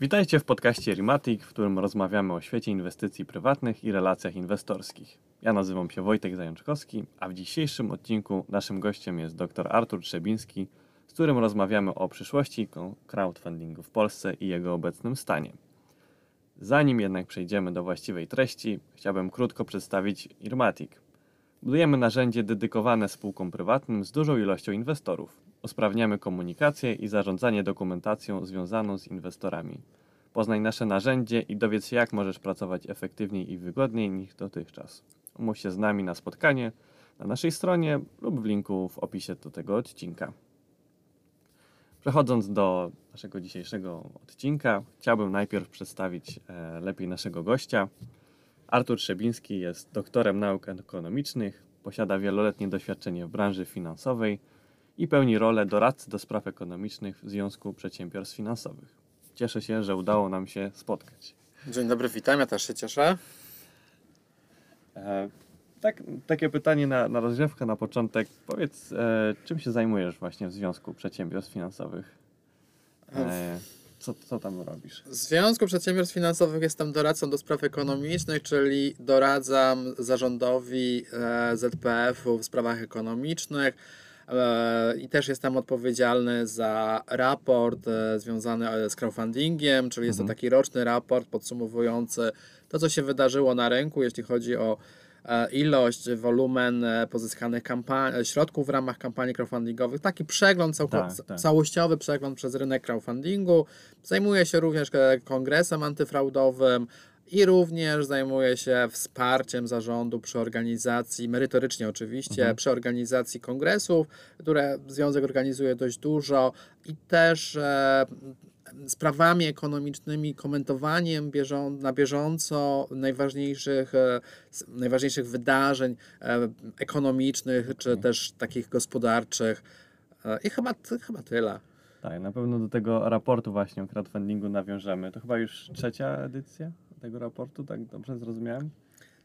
Witajcie w podcaście Rimatic, w którym rozmawiamy o świecie inwestycji prywatnych i relacjach inwestorskich. Ja nazywam się Wojtek Zajączkowski, a w dzisiejszym odcinku naszym gościem jest dr Artur Trzebiński, z którym rozmawiamy o przyszłości crowdfundingu w Polsce i jego obecnym stanie. Zanim jednak przejdziemy do właściwej treści, chciałbym krótko przedstawić Irmatic. Budujemy narzędzie dedykowane spółkom prywatnym z dużą ilością inwestorów. Usprawniamy komunikację i zarządzanie dokumentacją związaną z inwestorami. Poznaj nasze narzędzie i dowiedz się, jak możesz pracować efektywniej i wygodniej niż dotychczas. Umów się z nami na spotkanie na naszej stronie lub w linku w opisie do tego odcinka. Przechodząc do naszego dzisiejszego odcinka, chciałbym najpierw przedstawić e, lepiej naszego gościa. Artur Trzebiński jest doktorem nauk ekonomicznych, posiada wieloletnie doświadczenie w branży finansowej i pełni rolę doradcy do spraw ekonomicznych w Związku Przedsiębiorstw Finansowych. Cieszę się, że udało nam się spotkać. Dzień dobry, witam, ja też się cieszę. E, tak, takie pytanie na, na rozgrzewkę, na początek. Powiedz, e, czym się zajmujesz właśnie w Związku Przedsiębiorstw Finansowych? E, co, co tam robisz? W Związku Przedsiębiorstw Finansowych jestem doradcą do spraw ekonomicznych, czyli doradzam zarządowi e, ZPF-u w sprawach ekonomicznych i też jestem odpowiedzialny za raport e, związany z crowdfundingiem, czyli jest to taki roczny raport podsumowujący to, co się wydarzyło na rynku, jeśli chodzi o ilość, wolumen pozyskanych środków w ramach kampanii crowdfundingowych. Taki przegląd, cał tak, tak. całościowy przegląd przez rynek crowdfundingu. Zajmuje się również kongresem antyfraudowym i również zajmuje się wsparciem zarządu przy organizacji, merytorycznie oczywiście, mhm. przy organizacji kongresów, które Związek organizuje dość dużo i też e, sprawami ekonomicznymi, komentowaniem bieżą, na bieżąco najważniejszych, e, najważniejszych wydarzeń e, ekonomicznych czy mhm. też takich gospodarczych. E, I chyba, chyba tyle. Tak, na pewno do tego raportu właśnie o crowdfundingu nawiążemy. To chyba już trzecia edycja tego raportu, tak dobrze zrozumiałem?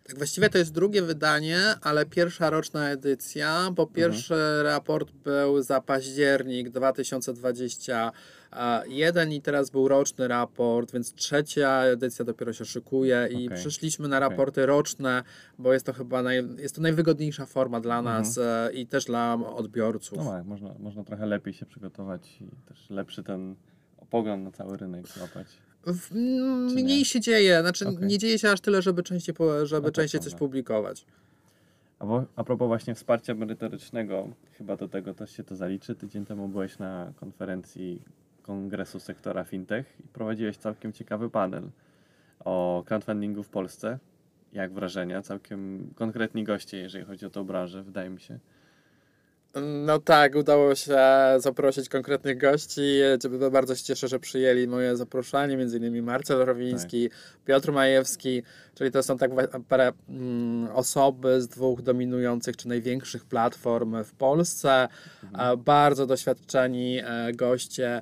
Tak, właściwie to jest drugie wydanie, ale pierwsza roczna edycja, bo mhm. pierwszy mhm. raport był za październik 2021 i teraz był roczny raport, więc trzecia edycja dopiero się szykuje i okay. przyszliśmy na raporty okay. roczne, bo jest to chyba naj, jest to najwygodniejsza forma dla mhm. nas mhm. i też dla odbiorców. No tak, można, można trochę lepiej się przygotować i też lepszy ten pogląd na cały rynek złapać. W, mniej się dzieje, znaczy okay. nie dzieje się aż tyle, żeby częściej, żeby no częściej coś publikować. A, wo, a propos właśnie wsparcia merytorycznego, chyba do tego też się to zaliczy. Tydzień temu byłeś na konferencji Kongresu Sektora Fintech i prowadziłeś całkiem ciekawy panel o crowdfundingu w Polsce. Jak wrażenia? Całkiem konkretni goście, jeżeli chodzi o tą branżę, wydaje mi się. No tak, udało się zaprosić konkretnych gości. Bardzo się cieszę, że przyjęli moje zaproszenie, między innymi Marcel Rowiński, tak. Piotr Majewski, czyli to są tak parę mm, osoby z dwóch dominujących czy największych platform w Polsce. Mhm. Bardzo doświadczeni e, goście.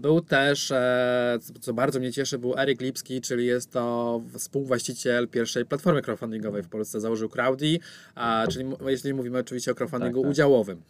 Był też, e, co bardzo mnie cieszy, był Erik Lipski, czyli jest to współwłaściciel pierwszej platformy crowdfundingowej w Polsce, założył Crowdy, czyli jeśli mówimy oczywiście o crowdfundingu tak, tak. udziałowym.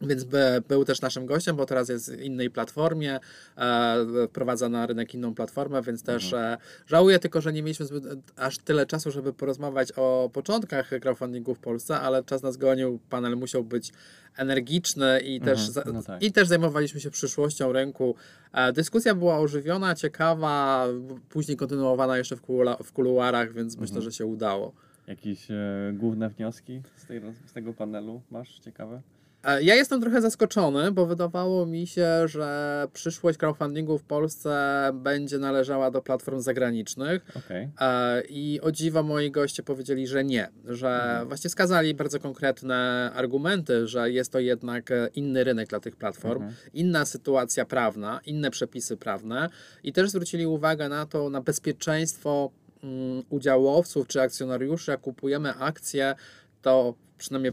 Więc by, był też naszym gościem, bo teraz jest w innej platformie, e, wprowadza na rynek inną platformę, więc też mhm. e, żałuję tylko, że nie mieliśmy zbyt, aż tyle czasu, żeby porozmawiać o początkach crowdfundingu w Polsce, ale czas nas gonił, panel musiał być energiczny i, mhm. też, no tak. i też zajmowaliśmy się przyszłością rynku. E, dyskusja była ożywiona, ciekawa, później kontynuowana jeszcze w, kulu, w kuluarach, więc mhm. myślę, że się udało. Jakieś e, główne wnioski z, tej, z tego panelu masz ciekawe? E, ja jestem trochę zaskoczony, bo wydawało mi się, że przyszłość crowdfundingu w Polsce będzie należała do platform zagranicznych. Okay. E, I o dziwo moi goście powiedzieli, że nie, że mhm. właśnie wskazali bardzo konkretne argumenty, że jest to jednak inny rynek dla tych platform, mhm. inna sytuacja prawna, inne przepisy prawne i też zwrócili uwagę na to, na bezpieczeństwo mm, udziałowców czy akcjonariuszy, jak kupujemy akcje, to przynajmniej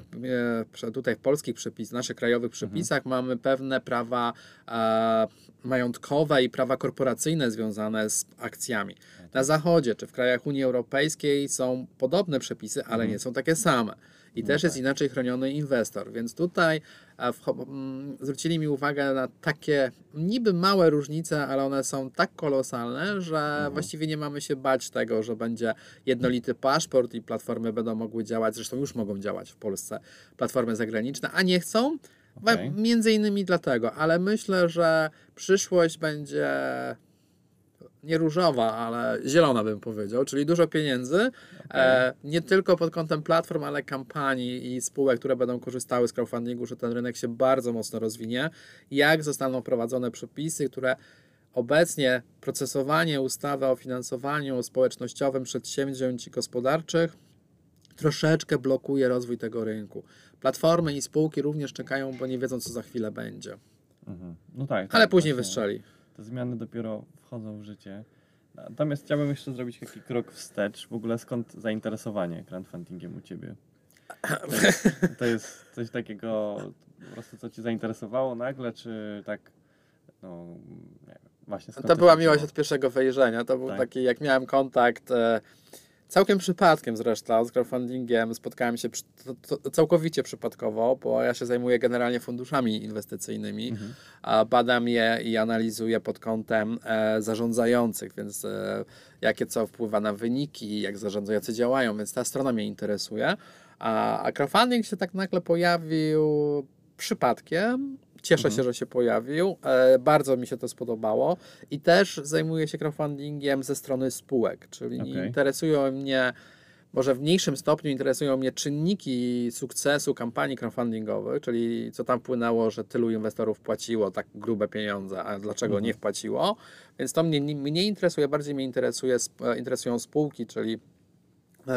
e, tutaj w polskich przepisach, naszych krajowych mhm. przepisach mhm. mamy pewne prawa e, majątkowe i prawa korporacyjne związane z akcjami. Na Zachodzie czy w krajach Unii Europejskiej są podobne przepisy, ale mhm. nie są takie same. I No też jest tak. inaczej chroniony inwestor. Więc tutaj mm, zwrócili mi uwagę na takie niby małe różnice, ale one są tak kolosalne, że Mhm. właściwie nie mamy się bać tego, że będzie jednolity paszport i platformy będą mogły działać, zresztą już mogą działać w Polsce platformy zagraniczne, a nie chcą. Okej. Między innymi dlatego, ale myślę, że przyszłość będzie nie różowa, ale zielona bym powiedział, czyli dużo pieniędzy, e, nie tylko pod kątem platform, ale kampanii i spółek, które będą korzystały z crowdfundingu, że ten rynek się bardzo mocno rozwinie. Jak zostaną prowadzone przepisy, które obecnie procesowanie ustawy o finansowaniu społecznościowym przedsięwzięć gospodarczych troszeczkę blokuje rozwój tego rynku. Platformy i spółki również czekają, bo nie wiedzą, co za chwilę będzie. Mhm. No tak. Ale tak, później właśnie. wystrzeli. Te zmiany dopiero wchodzą w życie. Natomiast chciałbym jeszcze zrobić taki krok wstecz. W ogóle skąd zainteresowanie crowdfundingiem u Ciebie? To jest, to jest coś takiego, po prostu co Cię zainteresowało nagle, czy tak, no, nie wiem, właśnie skąd To była miłość od pierwszego wejrzenia. To był Tak. taki, jak miałem kontakt, e, całkiem przypadkiem zresztą z crowdfundingiem, spotkałem się przy, to, to, całkowicie przypadkowo, bo ja się zajmuję generalnie funduszami inwestycyjnymi, Mhm. badam je i analizuję pod kątem e, zarządzających, więc e, jakie co wpływa na wyniki, jak zarządzający działają, więc ta strona mnie interesuje. A, a crowdfunding się tak nagle pojawił przypadkiem. Cieszę Mhm. się, że się pojawił. E, bardzo mi się to spodobało. I też zajmuję się crowdfundingiem ze strony spółek, czyli Okej. interesują mnie, może w mniejszym stopniu interesują mnie czynniki sukcesu kampanii crowdfundingowych, czyli co tam wpłynęło, że tylu inwestorów płaciło tak grube pieniądze, a dlaczego Mhm. nie wpłaciło. Więc to mnie nie- interesuje, bardziej mnie interesuje, interesują spółki, czyli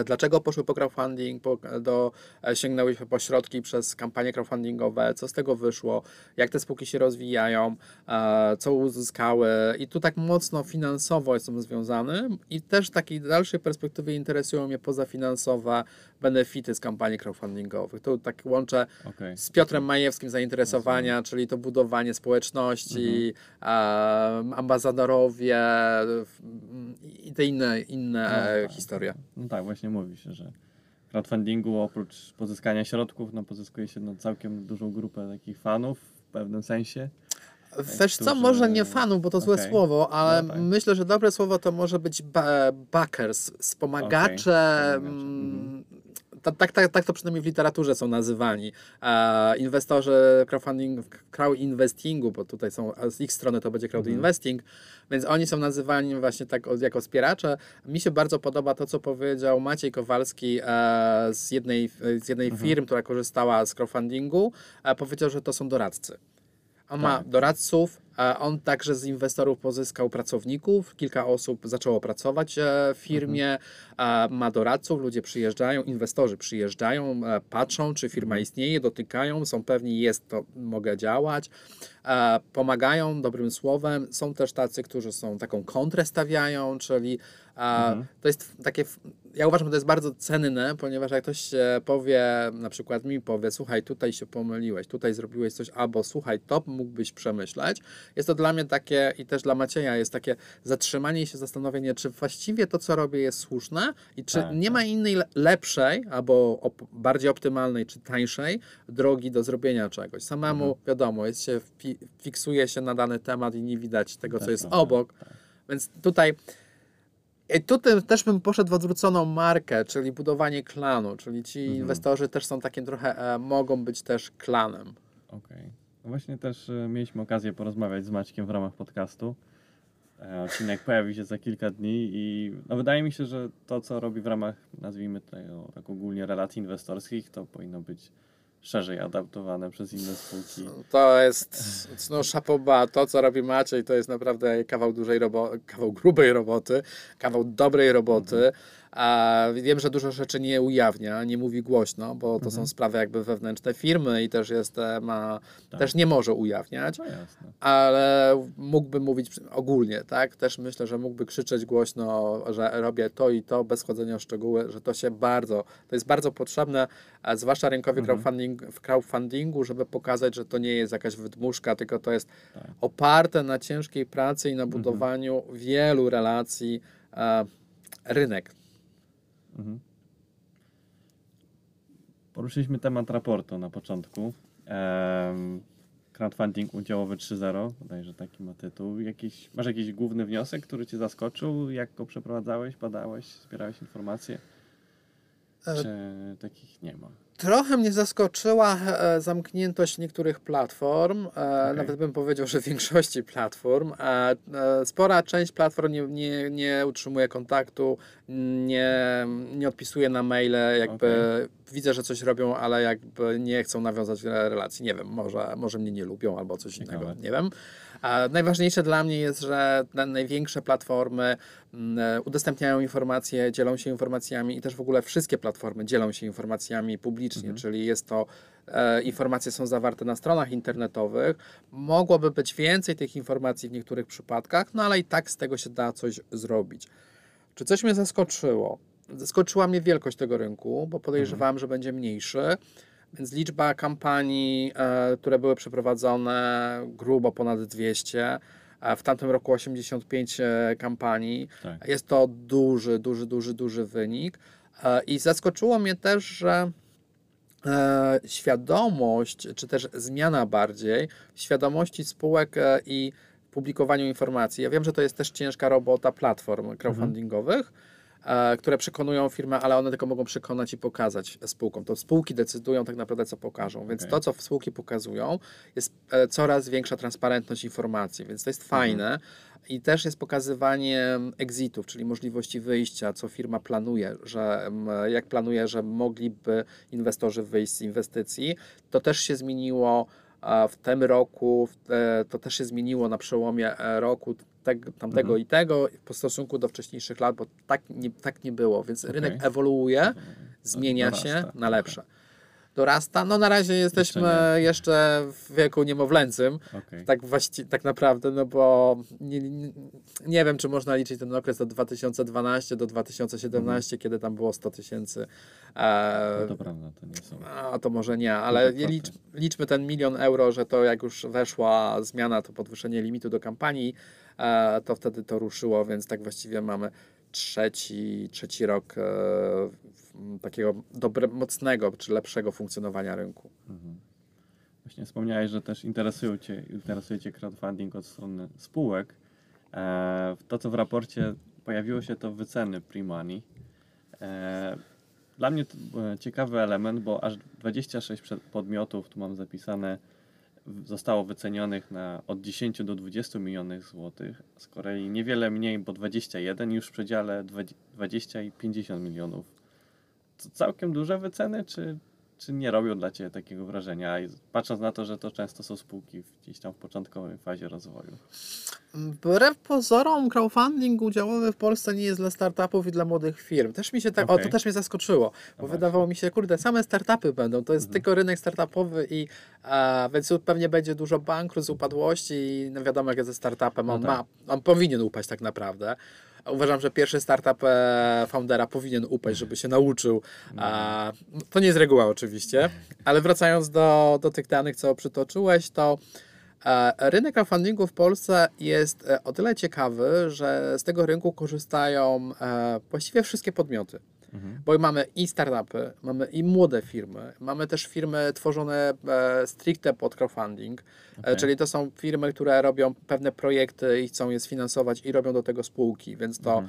Dlaczego poszły po crowdfunding, po, do, e, sięgnęły po środki przez kampanie crowdfundingowe, co z tego wyszło, jak te spółki się rozwijają, e, co uzyskały i tu tak mocno finansowo jestem związany i też w takiej dalszej perspektywie interesują mnie pozafinansowe benefity z kampanii crowdfundingowych. Tu tak łączę Okej. z Piotrem Majewskim zainteresowania, czyli to budowanie społeczności, em, ambasadorowie w- i te inne, inne No e, tak. historie. No tak, właśnie mówi się, że crowdfundingu oprócz pozyskania środków, no pozyskuje się no, całkiem dużą grupę takich fanów w pewnym sensie. Wiesz co, może nie fanów, bo to złe Okej. słowo, ale No tak. myślę, że dobre słowo to może być ba- backers, wspomagacze. Mm, wspomagacze, Tak, tak, tak, tak to przynajmniej w literaturze są nazywani. E, inwestorzy crowdfunding, crowdinvestingu, bo tutaj są z ich strony to będzie crowdinvesting, więc oni są nazywani właśnie tak jako wspieracze. Mi się bardzo podoba to, co powiedział Maciej Kowalski e, z jednej, z jednej firm, która korzystała z crowdfundingu. E, powiedział, że to są doradcy. On ma Tak. doradców, on także z inwestorów pozyskał pracowników. Kilka osób zaczęło pracować e, w firmie, a ma doradców, ludzie przyjeżdżają, inwestorzy przyjeżdżają, e, patrzą, czy firma istnieje, dotykają, są pewni, jest to, mogę działać, pomagają dobrym słowem. Są też tacy, którzy są taką kontrę stawiają, czyli e, to jest takie. Ja uważam, że to jest bardzo cenne, ponieważ jak ktoś powie, na przykład mi powie, słuchaj, tutaj się pomyliłeś, tutaj zrobiłeś coś, albo słuchaj, to mógłbyś przemyśleć. Jest to dla mnie takie i też dla Macieja jest takie zatrzymanie się, zastanowienie, czy właściwie to, co robię, jest słuszne i czy Tak, nie ma innej le- lepszej albo op- bardziej optymalnej czy tańszej drogi do zrobienia czegoś. Samemu Mhm. wiadomo, jest się, fi- fiksuje się na dany temat i nie widać tego, co Też jest prawda, obok. Więc tutaj i tutaj też bym poszedł w odwróconą markę, czyli budowanie klanu, czyli ci Mhm. inwestorzy też są takim trochę, e, mogą być też klanem. Okej. No właśnie też e, mieliśmy okazję porozmawiać z Maćkiem w ramach podcastu. E, Odcinek pojawi się za kilka dni i no wydaje mi się, że to, co robi w ramach, nazwijmy to tak ogólnie relacji inwestorskich, to powinno być szerzej adaptowane przez inne spółki. To jest, no szapoba, to co robi Maciej, to jest naprawdę kawał dużej roboty, kawał grubej roboty, kawał dobrej roboty. A wiem, że dużo rzeczy nie ujawnia, nie mówi głośno, bo to są sprawy jakby wewnętrzne firmy i też jest, e, ma, Tak. też nie może ujawniać. No ale mógłby mówić ogólnie, tak? Też myślę, że mógłby krzyczeć głośno, że robię to i to, bez wchodzenia w szczegóły, że to się bardzo, to jest bardzo potrzebne, a zwłaszcza rynkowi Mhm. crowdfunding, w crowdfundingu, żeby pokazać, że to nie jest jakaś wydmuszka, tylko to jest Tak. oparte na ciężkiej pracy i Mhm. na budowaniu wielu relacji e, rynek. Mhm. Poruszyliśmy temat raportu na początku. Em, crowdfunding udziałowy 3.0, bodajże taki ma tytuł. Jakiś, masz jakiś główny wniosek, który Cię zaskoczył? Jak go przeprowadzałeś, badałeś, zbierałeś informacje? E, Czy takich nie ma? Trochę mnie zaskoczyła e, zamkniętość niektórych platform, e, nawet bym powiedział, że większości platform. E, spora część platform nie, nie, nie utrzymuje kontaktu, nie, nie odpisuje na maile, jakby widzę, że coś robią, ale jakby nie chcą nawiązać relacji. Nie wiem, może, może mnie nie lubią albo coś Ciekawe. innego, nie wiem. A najważniejsze dla mnie jest, że na- największe platformy mm, e, udostępniają informacje, dzielą się informacjami i też w ogóle wszystkie platformy dzielą się informacjami publicznie, czyli jest to e, informacje są zawarte na stronach internetowych. Mogłoby być więcej tych informacji w niektórych przypadkach, no ale i tak z tego się da coś zrobić. Czy coś mnie zaskoczyło? Zaskoczyła mnie wielkość tego rynku, bo podejrzewałem, że będzie mniejszy. Więc liczba kampanii, e, które były przeprowadzone, grubo ponad 200. a W tamtym roku 85 e, kampanii. Tak. Jest to duży, duży, duży, duży wynik. E, I zaskoczyło mnie też, że e, świadomość, czy też zmiana bardziej świadomości spółek e, i publikowaniu informacji. Ja wiem, że to jest też ciężka robota platform crowdfundingowych, e, które przekonują firmę, ale one tylko mogą przekonać i pokazać spółkom. To spółki decydują tak naprawdę, co pokażą. Więc Okej. to, co spółki pokazują, jest e, coraz większa transparentność informacji, więc to jest fajne. I też jest pokazywanie exitów, czyli możliwości wyjścia, co firma planuje, że em, jak planuje, że mogliby inwestorzy wyjść z inwestycji. To też się zmieniło a w tym roku, e, to też się zmieniło na przełomie e, roku teg, tamtego Mhm. i tego w stosunku do wcześniejszych lat, bo tak nie, tak nie było, więc Okej. rynek ewoluuje, zmienia dorasta, się na lepsze. Dorasta, no na razie jesteśmy nie. jeszcze w wieku niemowlęcym, Okej. tak właściwie, tak naprawdę, no bo nie, nie, nie wiem, czy można liczyć ten okres od 2012 do 2017, kiedy tam było 100 tysięcy. E, No to prawda, to nie są. a to może nie, ale licz, liczmy ten milion euro, że to jak już weszła zmiana, to podwyższenie limitu do kampanii, to wtedy to ruszyło, więc tak właściwie mamy trzeci, trzeci rok e, takiego dobre, mocnego czy lepszego funkcjonowania rynku. Mhm. Właśnie wspomniałeś, że też interesują cię, interesuje Cię crowdfunding od strony spółek. E, to, co w raporcie pojawiło się, to wyceny pre-money. E, dla mnie to e, ciekawy element, bo aż 26 przed- podmiotów, tu mam zapisane, zostało wycenionych na od 10 do 20 milionów złotych. Z kolei niewiele mniej, bo 21 już w przedziale 20 20 i 50 milionów. To całkiem duże wyceny, czy, czy nie robią dla Ciebie takiego wrażenia? Patrząc na to, że to często są spółki gdzieś tam w początkowej fazie rozwoju. Wbrew pozorom, crowdfunding udziałowy w Polsce nie jest dla startupów i dla młodych firm. Też mi się tak, o, Okej. to też mnie zaskoczyło, bo właśnie. wydawało mi się, kurde, same startupy będą, to jest Mhm. tylko rynek startupowy i a, więc pewnie będzie dużo bankructw, upadłości i no wiadomo, jak jest ze startupem, No on, tak. ma, on powinien upaść tak naprawdę. Uważam, że pierwszy startup e, foundera powinien upaść, żeby się nauczył. To nie jest reguła oczywiście, ale wracając do, do tych danych, co przytoczyłeś, to E, Rynek crowdfundingu w Polsce jest e, o tyle ciekawy, że z tego rynku korzystają właściwie wszystkie podmioty. Mhm. Bo mamy i startupy, mamy i młode firmy, mamy też firmy tworzone e, stricte pod crowdfunding, e, Okej. czyli to są firmy, które robią pewne projekty i chcą je sfinansować i robią do tego spółki, więc to Mhm.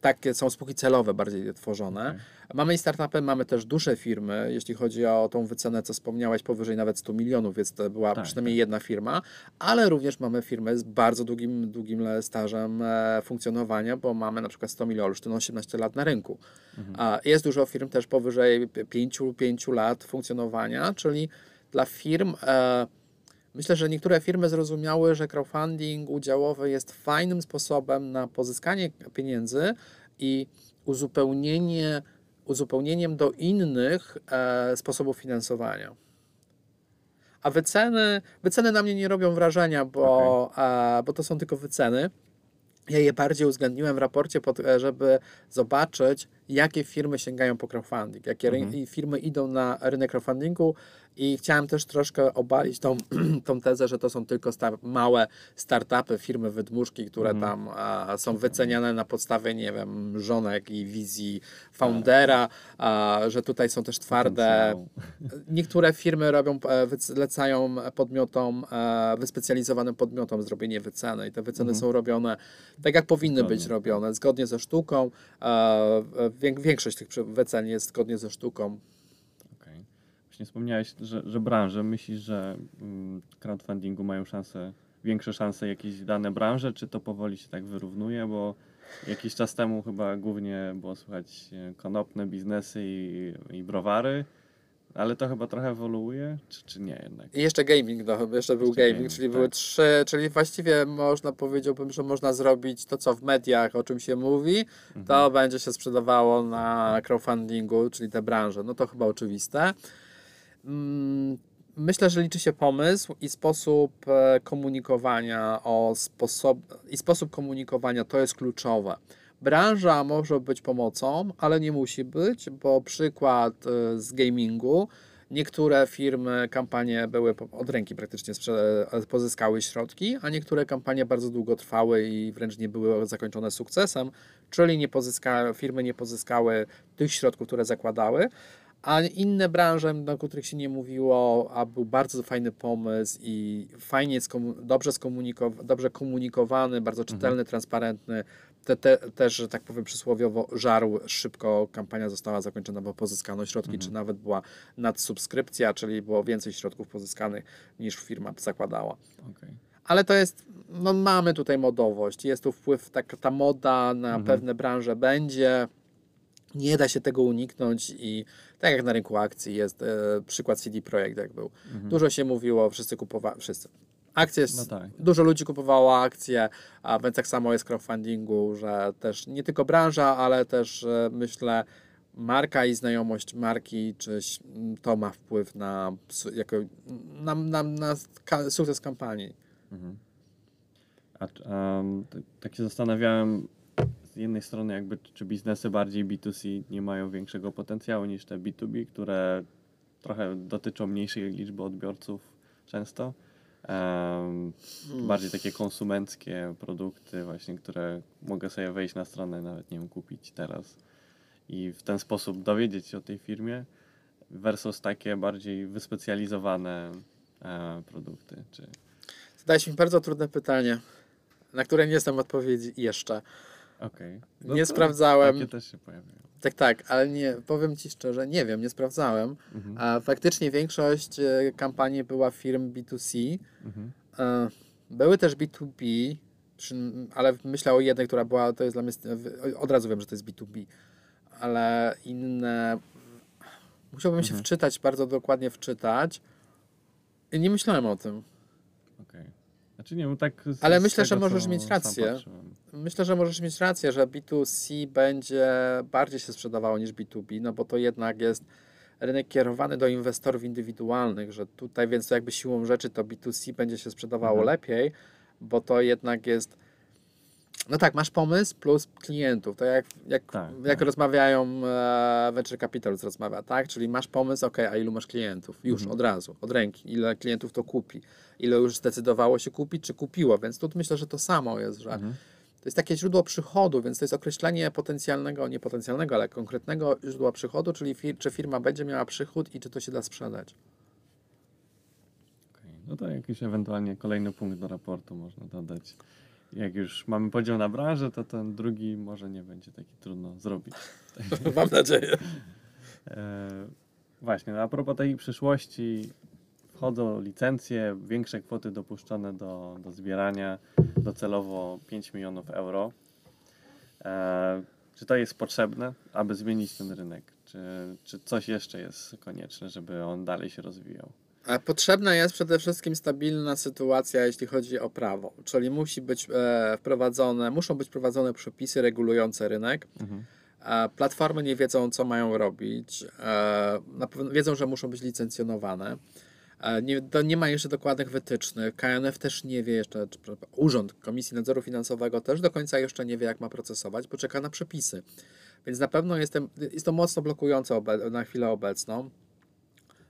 Takie są spółki celowe bardziej tworzone. Okej. Mamy i startupy, mamy też duże firmy, jeśli chodzi o tą wycenę, co wspomniałeś, powyżej nawet 100 milionów, więc to była Tak, przynajmniej jedna firma, ale również mamy firmy z bardzo długim, długim stażem e, funkcjonowania, bo mamy na przykład 100 milionów, już ten 18 lat na rynku. Mhm. Jest dużo firm też powyżej 5, 5 lat funkcjonowania, czyli dla firm e, Myślę, że niektóre firmy zrozumiały, że crowdfunding udziałowy jest fajnym sposobem na pozyskanie pieniędzy i uzupełnienie, uzupełnieniem do innych e, sposobów finansowania. A wyceny, wyceny na mnie nie robią wrażenia, bo, e, bo to są tylko wyceny. Ja je bardziej uwzględniłem w raporcie, pod, e, żeby zobaczyć, jakie firmy sięgają po crowdfunding, jakie Mhm. firmy idą na rynek crowdfundingu i chciałem też troszkę obalić tą, tą tezę, że to są tylko sta- małe startupy, firmy wydmuszki, które Mhm. tam a, są wyceniane na podstawie, nie wiem, żonek i wizji foundera, a, że tutaj są też twarde. Niektóre firmy robią, e, zlecają podmiotom, e, wyspecjalizowanym podmiotom zrobienie wyceny i te wyceny Mhm. są robione tak, jak powinny być Zgodnie. robione, zgodnie ze sztuką. Wię- Większość tych wycen jest zgodnie ze sztuką. Okej. Właśnie wspomniałeś, że, że branże. Myślisz, że mm, crowdfundingu mają szanse, większe szanse jakieś dane branże, czy to powoli się tak wyrównuje? Bo jakiś czas temu chyba głównie było słychać e, konopne biznesy i, i browary, ale to chyba trochę ewoluuje, czy, czy nie jednak? I jeszcze gaming, no, jeszcze był Jeszcze gaming, gaming, czyli tak. były trzy, czyli właściwie można powiedziałbym, że można zrobić to, co w mediach, o czym się mówi, to Mhm. będzie się sprzedawało na crowdfundingu, czyli te branże. No to chyba oczywiste. Mm, Myślę, że liczy się pomysł i sposób e, komunikowania o sposob, i sposób komunikowania to jest kluczowe. Branża może być pomocą, ale nie musi być, bo przykład e, z gamingu. Niektóre firmy, kampanie były od ręki praktycznie e, pozyskały środki, a niektóre kampanie bardzo długo trwały i wręcz nie były zakończone sukcesem, czyli nie pozyska, firmy nie pozyskały tych środków, które zakładały. A inne branże, o których się nie mówiło, a był bardzo fajny pomysł i fajnie, skomu- dobrze, skomunikow- dobrze komunikowany, bardzo czytelny, transparentny, te, te, też, że tak powiem przysłowiowo, żarł szybko, kampania została zakończona, bo pozyskano środki, czy nawet była nadsubskrypcja, czyli było więcej środków pozyskanych niż firma zakładała. Okej. Ale to jest, no mamy tutaj modowość, jest tu wpływ, tak, ta moda na Mhm. pewne branże będzie, nie da się tego uniknąć i tak jak na rynku akcji jest e, przykład CD Projekt jak był. Mhm. Dużo się mówiło, wszyscy kupowali, wszyscy. Akcje, No tak. dużo ludzi kupowało akcje, a więc tak samo jest crowdfundingu, że też nie tylko branża, ale też e, myślę marka i znajomość marki, czy ś- to ma wpływ na, jako, na, na, na sukces kampanii. Mhm. A t- tak się zastanawiałem z jednej strony jakby czy biznesy bardziej B2C nie mają większego potencjału niż te B2B, które trochę dotyczą mniejszej liczby odbiorców często. Em, bardziej takie konsumenckie produkty właśnie, które mogę sobie wejść na stronę nawet nie wiem, kupić teraz i w ten sposób dowiedzieć się o tej firmie versus takie bardziej wyspecjalizowane e, produkty. Czy... Zadałeś mi bardzo trudne pytanie, na które nie znam odpowiedzi jeszcze. Okej. Nie to sprawdzałem. Takie też się pojawiają. Tak, tak, ale nie, powiem Ci szczerze, nie wiem, nie sprawdzałem. Mhm. A faktycznie większość e, kampanii była firm B2C. Mhm. E, Były też B2B, przy- ale myślę o jednej, która była, to jest dla mnie, od razu wiem, że to jest B2B, ale inne, musiałbym się Mhm. wczytać, bardzo dokładnie wczytać i nie myślałem o tym. Okej. Znaczy nie, bo tak z, Ale z myślę, że możesz mieć rację. patrzyłem. Myślę, że możesz mieć rację, że B2C będzie bardziej się sprzedawało niż B2B, no bo to jednak jest rynek kierowany do inwestorów indywidualnych, że tutaj więc to jakby siłą rzeczy to B2C będzie się sprzedawało Mhm. lepiej, bo to jednak jest no tak, masz pomysł plus klientów. To jak, jak, Tak, jak tak. rozmawiają e, Venture Capital rozmawia, tak? Czyli masz pomysł, ok, a ilu masz klientów? Już Mhm. od razu, od ręki. Ile klientów to kupi? Ile już zdecydowało się kupić, czy kupiło? Więc tu myślę, że to samo jest, że Mhm. To jest takie źródło przychodu, więc to jest określenie potencjalnego, nie potencjalnego, ale konkretnego źródła przychodu, czyli fir- czy firma będzie miała przychód i czy to się da sprzedać. Okej. No to jakiś ewentualnie kolejny punkt do raportu można dodać. Jak już mamy podział na branżę, to ten drugi może nie będzie taki trudno zrobić. Mam nadzieję. E, właśnie, no a propos tej przyszłości, wchodzą licencje, większe kwoty dopuszczone do, do zbierania, docelowo 5 milionów euro. E, czy to jest potrzebne, aby zmienić ten rynek? Czy, czy coś jeszcze jest konieczne, żeby on dalej się rozwijał? A Potrzebna jest przede wszystkim stabilna sytuacja, jeśli chodzi o prawo, czyli musi być e, wprowadzone, muszą być wprowadzone przepisy regulujące rynek. Mhm. E, Platformy nie wiedzą, co mają robić. E, Na pewno wiedzą, że muszą być licencjonowane. Nie, to nie ma jeszcze dokładnych wytycznych. KNF też nie wie jeszcze, czy, Urząd Komisji Nadzoru Finansowego też do końca jeszcze nie wie, jak ma procesować, bo czeka na przepisy. Więc na pewno jestem, jest to mocno blokujące obe- na chwilę obecną.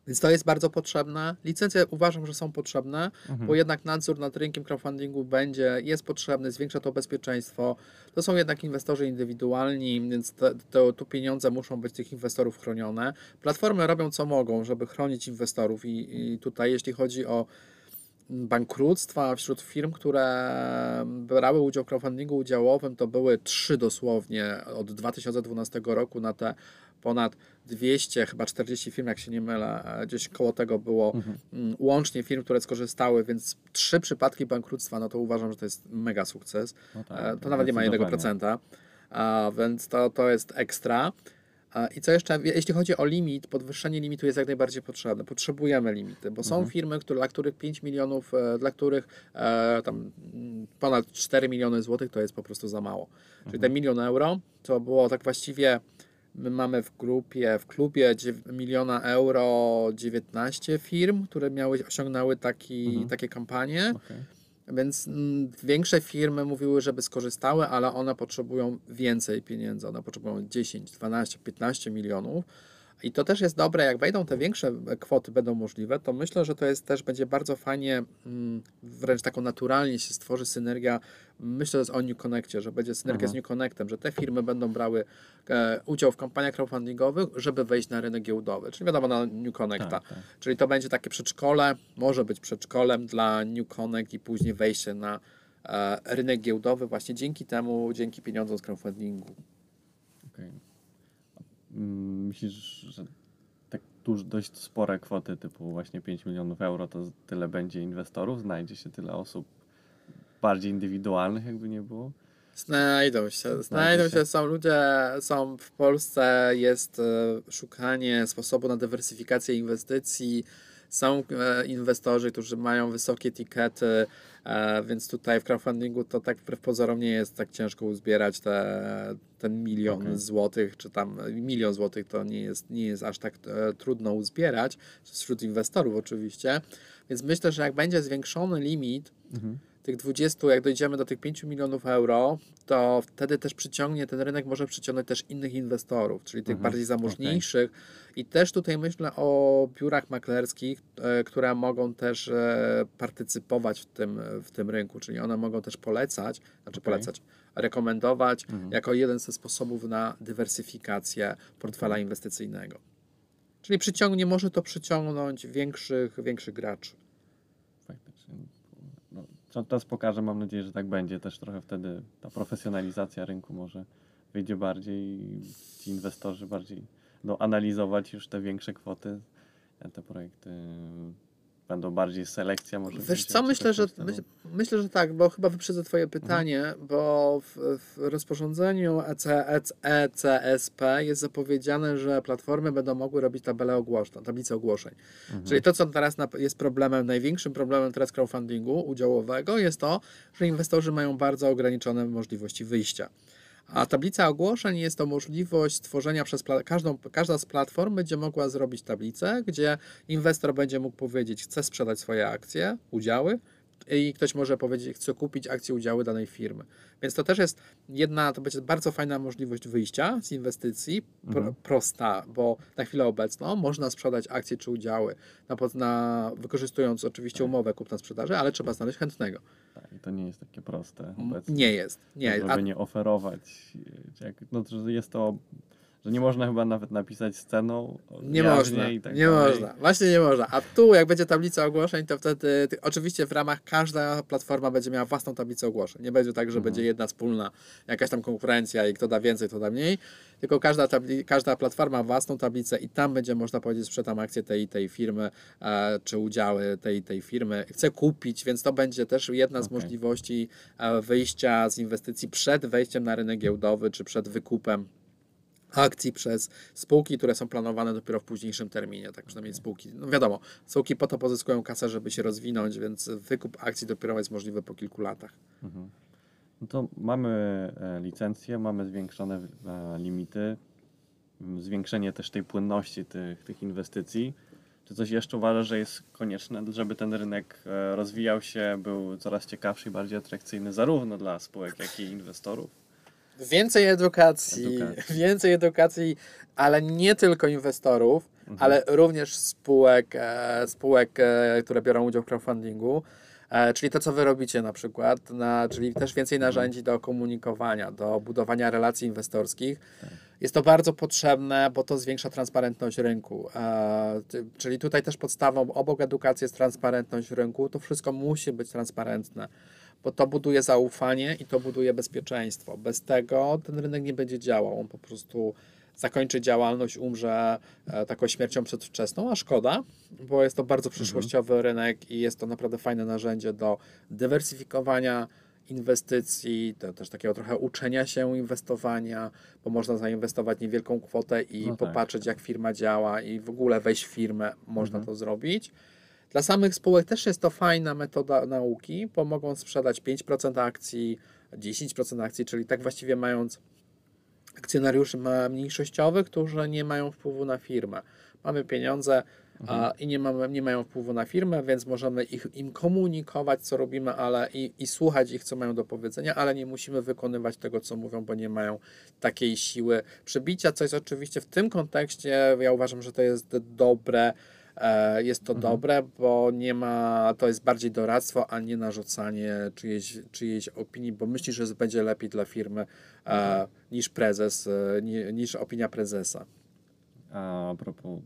Więc to jest bardzo potrzebne. Licencje uważam, że są potrzebne, bo jednak nadzór nad rynkiem crowdfundingu będzie, jest potrzebny, zwiększa to bezpieczeństwo. To są jednak inwestorzy indywidualni, więc te, te, tu pieniądze muszą być tych inwestorów chronione. Platformy robią co mogą, żeby chronić inwestorów i, i tutaj jeśli chodzi o bankructwa wśród firm, które brały udział w crowdfundingu udziałowym, to były trzy dosłownie od 2012 roku na te ponad 200, chyba 40 firm, jak się nie mylę, e, gdzieś koło tego było mm, łącznie firm, które skorzystały, więc trzy przypadki bankructwa, no to uważam, że to jest mega sukces. No tak, E, to nawet nie ma jednego zdecydowanie. procenta, a, więc to, to jest ekstra. A, I co jeszcze, jeśli chodzi o limit, podwyższenie limitu jest jak najbardziej potrzebne. Potrzebujemy limity, bo są firmy, które, dla których 5 milionów, e, dla których e, tam mm, ponad 4 miliony złotych to jest po prostu za mało. Czyli ten milion euro to było tak właściwie, my mamy w grupie, w klubie dziew- miliona euro 19 firm, które miały, osiągnęły taki, takie kampanie. Okej. Więc mm, większe firmy mówiły, żeby skorzystały, ale one potrzebują więcej pieniędzy. One potrzebują 10, 12, 15 milionów. I to też jest dobre, jak wejdą te większe kwoty, będą możliwe, to myślę, że to jest też będzie bardzo fajnie, mm, wręcz taką naturalnie się stworzy synergia. Myślę że o New Connectie, że będzie synergia z New Connectem, że te firmy będą brały e, udział w kampaniach crowdfundingowych, żeby wejść na rynek giełdowy, czyli wiadomo na New Connecta. Tak, tak. Czyli to będzie takie przedszkole, może być przedszkolem dla New Connect i później wejście na e, rynek giełdowy właśnie dzięki temu, dzięki pieniądzom z crowdfundingu. Mm, Myślisz, że tak tuż dość spore kwoty typu właśnie 5 milionów euro to tyle będzie inwestorów? Znajdzie się tyle osób bardziej indywidualnych, jakby nie było? Znajdą się, znajdą się, są ludzie, są w Polsce, jest e, szukanie sposobu na dywersyfikację inwestycji, są e, inwestorzy, którzy mają wysokie tikety, e, więc tutaj w crowdfundingu to tak wbrew pozorom nie jest tak ciężko uzbierać te, ten milion Okej. złotych, czy tam milion złotych to nie jest, nie jest aż tak e, trudno uzbierać, wśród inwestorów oczywiście, więc myślę, że jak będzie zwiększony limit, tych 20, jak dojdziemy do tych 5 milionów euro, to wtedy też przyciągnie, ten rynek może przyciągnąć też innych inwestorów, czyli tych Mhm, bardziej zamożniejszych. I też tutaj myślę o biurach maklerskich, e, które mogą też e, partycypować w tym, w tym rynku, czyli one mogą też polecać, znaczy Okej. polecać, rekomendować Mhm. jako jeden ze sposobów na dywersyfikację portfela inwestycyjnego. Czyli przyciągnie, może to przyciągnąć większych, większych graczy. Co czas pokaże, mam nadzieję, że tak będzie. Też trochę wtedy ta profesjonalizacja rynku może wyjdzie bardziej i ci inwestorzy bardziej będą analizować już te większe kwoty, te projekty będą bardziej selekcja może. Wiesz co, myślę, że, myśl, myślę, że tak, bo chyba wyprzedzę Twoje pytanie, bo w, w rozporządzeniu E EC, EC, ECSP jest zapowiedziane, że platformy będą mogły robić tabelę ogłoszeń, tablicę ogłoszeń. Czyli to, co teraz jest problemem, największym problemem teraz crowdfundingu udziałowego jest to, że inwestorzy mają bardzo ograniczone możliwości wyjścia. A tablica ogłoszeń jest to możliwość stworzenia przez każdą, każda z platform będzie mogła zrobić tablicę, gdzie inwestor będzie mógł powiedzieć, chce sprzedać swoje akcje, udziały i ktoś może powiedzieć, chce kupić akcje, udziały danej firmy. Więc to też jest jedna, to będzie bardzo fajna możliwość wyjścia z inwestycji, pro, prosta, bo na chwilę obecną można sprzedać akcje czy udziały, na, na, wykorzystując oczywiście umowę kupna-sprzedaży, ale trzeba znaleźć chętnego. Tak, i to nie jest takie proste obecnie. Nie jest. Nie, żeby a nie oferować. czy Jak, no, jest to, że nie można chyba nawet napisać sceną. Nie można, tak nie dalej. można, właśnie nie można. A tu jak będzie tablica ogłoszeń, to wtedy, ty- oczywiście w ramach każda platforma będzie miała własną tablicę ogłoszeń. Nie będzie tak, że będzie jedna wspólna jakaś tam konkurencja i kto da więcej, kto da mniej, tylko każda, tabli, każda platforma ma własną tablicę i tam będzie można powiedzieć, sprzedam akcję tej tej firmy, e, czy udziały tej tej firmy. Chcę kupić, więc to będzie też jedna z możliwości e, wyjścia z inwestycji przed wejściem na rynek giełdowy, czy przed wykupem akcji przez spółki, które są planowane dopiero w późniejszym terminie, tak przynajmniej spółki. No wiadomo, spółki po to pozyskują kasę, żeby się rozwinąć, więc wykup akcji dopiero jest możliwy po kilku latach. No to mamy e, licencje, mamy zwiększone e, limity, zwiększenie też tej płynności tych, tych inwestycji. Czy coś jeszcze uważasz, że jest konieczne, żeby ten rynek e, rozwijał się, był coraz ciekawszy i bardziej atrakcyjny zarówno dla spółek, jak i inwestorów? Więcej edukacji, Edukacji. więcej edukacji, ale nie tylko inwestorów, Mhm. ale również spółek, e, spółek, e, które biorą udział w crowdfundingu. E, czyli to, co wy robicie na przykład, na, czyli też więcej Mhm. narzędzi do komunikowania, do budowania relacji inwestorskich. Tak. Jest to bardzo potrzebne, bo to zwiększa transparentność rynku. E, czyli tutaj też podstawą obok edukacji jest transparentność rynku. To wszystko musi być transparentne, bo to buduje zaufanie i to buduje bezpieczeństwo. Bez tego ten rynek nie będzie działał. On po prostu zakończy działalność, umrze e, taką śmiercią przedwczesną, a szkoda, bo jest to bardzo przyszłościowy rynek i jest to naprawdę fajne narzędzie do dywersyfikowania inwestycji, to też takiego trochę uczenia się inwestowania, bo można zainwestować niewielką kwotę i No tak. popatrzeć, jak firma działa i w ogóle wejść w firmę, można Mhm. to zrobić. Dla samych spółek też jest to fajna metoda nauki, bo mogą sprzedać 5% akcji, 10% akcji, czyli tak właściwie mając akcjonariuszy mniejszościowych, którzy nie mają wpływu na firmę. Mamy pieniądze a, i nie, mamy, nie mają wpływu na firmę, więc możemy ich, im komunikować, co robimy, ale i, i słuchać ich, co mają do powiedzenia, ale nie musimy wykonywać tego, co mówią, bo nie mają takiej siły przebicia, co jest oczywiście w tym kontekście, ja uważam, że to jest dobre, jest to dobre, bo nie ma, to jest bardziej doradztwo, a nie narzucanie czyjejś, czyjejś opinii, bo myślisz, że będzie lepiej dla firmy e, niż prezes, e, ni, niż opinia prezesa. A propos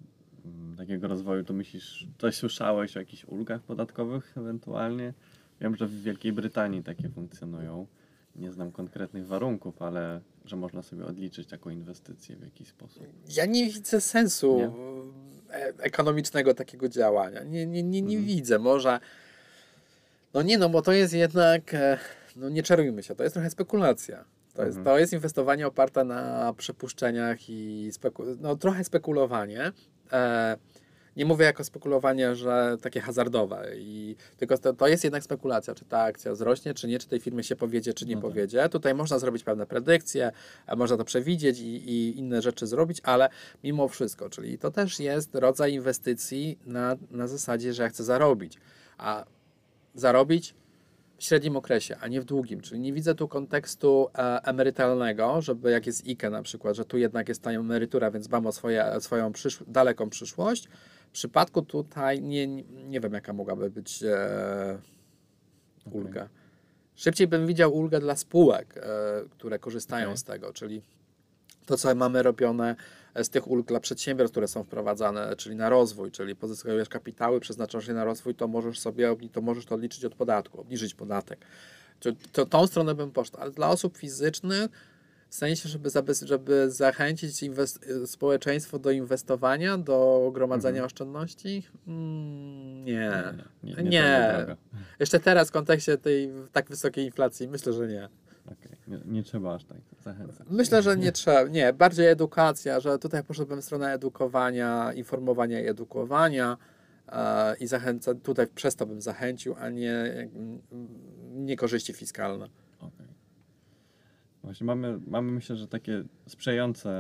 mm, takiego rozwoju, to myślisz, coś słyszałeś o jakichś ulgach podatkowych ewentualnie? Wiem, że w Wielkiej Brytanii takie funkcjonują. Nie znam konkretnych warunków, ale że można sobie odliczyć taką inwestycję w jakiś sposób. Ja nie widzę sensu Nie? E- ekonomicznego takiego działania. Nie, nie, nie, nie Mhm. widzę. Może. No nie, no bo to jest jednak. e, No nie czarujmy się, to jest trochę spekulacja. To jest, Mhm. to jest inwestowanie oparte na przypuszczeniach i speku, no, trochę spekulowanie. E, nie mówię jako spekulowanie, że takie hazardowe, i, tylko to, to jest jednak spekulacja, czy ta akcja wzrośnie, czy nie, czy tej firmy się powiedzie, czy nie No tak. powiedzie. Tutaj można zrobić pewne predykcje, a można to przewidzieć i, i inne rzeczy zrobić, ale mimo wszystko, czyli to też jest rodzaj inwestycji na, na zasadzie, że ja chcę zarobić. A zarobić w średnim okresie, a nie w długim. Czyli nie widzę tu kontekstu e, emerytalnego, żeby jak jest IKE na przykład, że tu jednak jest ta emerytura, więc dbam o swoje, swoją przysz- daleką przyszłość. W przypadku tutaj nie, nie, wiem, jaka mogłaby być e, ulga. Szybciej bym widział ulgę dla spółek, e, które korzystają Okej. z tego, czyli to, co mamy robione z tych ulg dla przedsiębiorstw, które są wprowadzane, czyli na rozwój, czyli pozyskujesz kapitały, przeznaczasz je na rozwój, to możesz sobie, to możesz to odliczyć od podatku, obniżyć podatek. To, to, tą stronę bym poszedł, ale dla osób fizycznych, w sensie, żeby, żeby zachęcić społeczeństwo do inwestowania, do gromadzenia Mhm. oszczędności, mm, nie. nie, Nie. tędy droga. Jeszcze teraz w kontekście tej tak wysokiej inflacji, myślę, że nie. Okej, nie, nie trzeba aż tak zachęcać. Myślę, że nie trzeba. Nie, bardziej edukacja, że tutaj poszedłbym w stronę edukowania, informowania i edukowania e, i zachęcę, tutaj przez to bym zachęcił, a nie, mm, nie korzyści fiskalne. Właśnie mamy, mamy myślę, że takie sprzyjające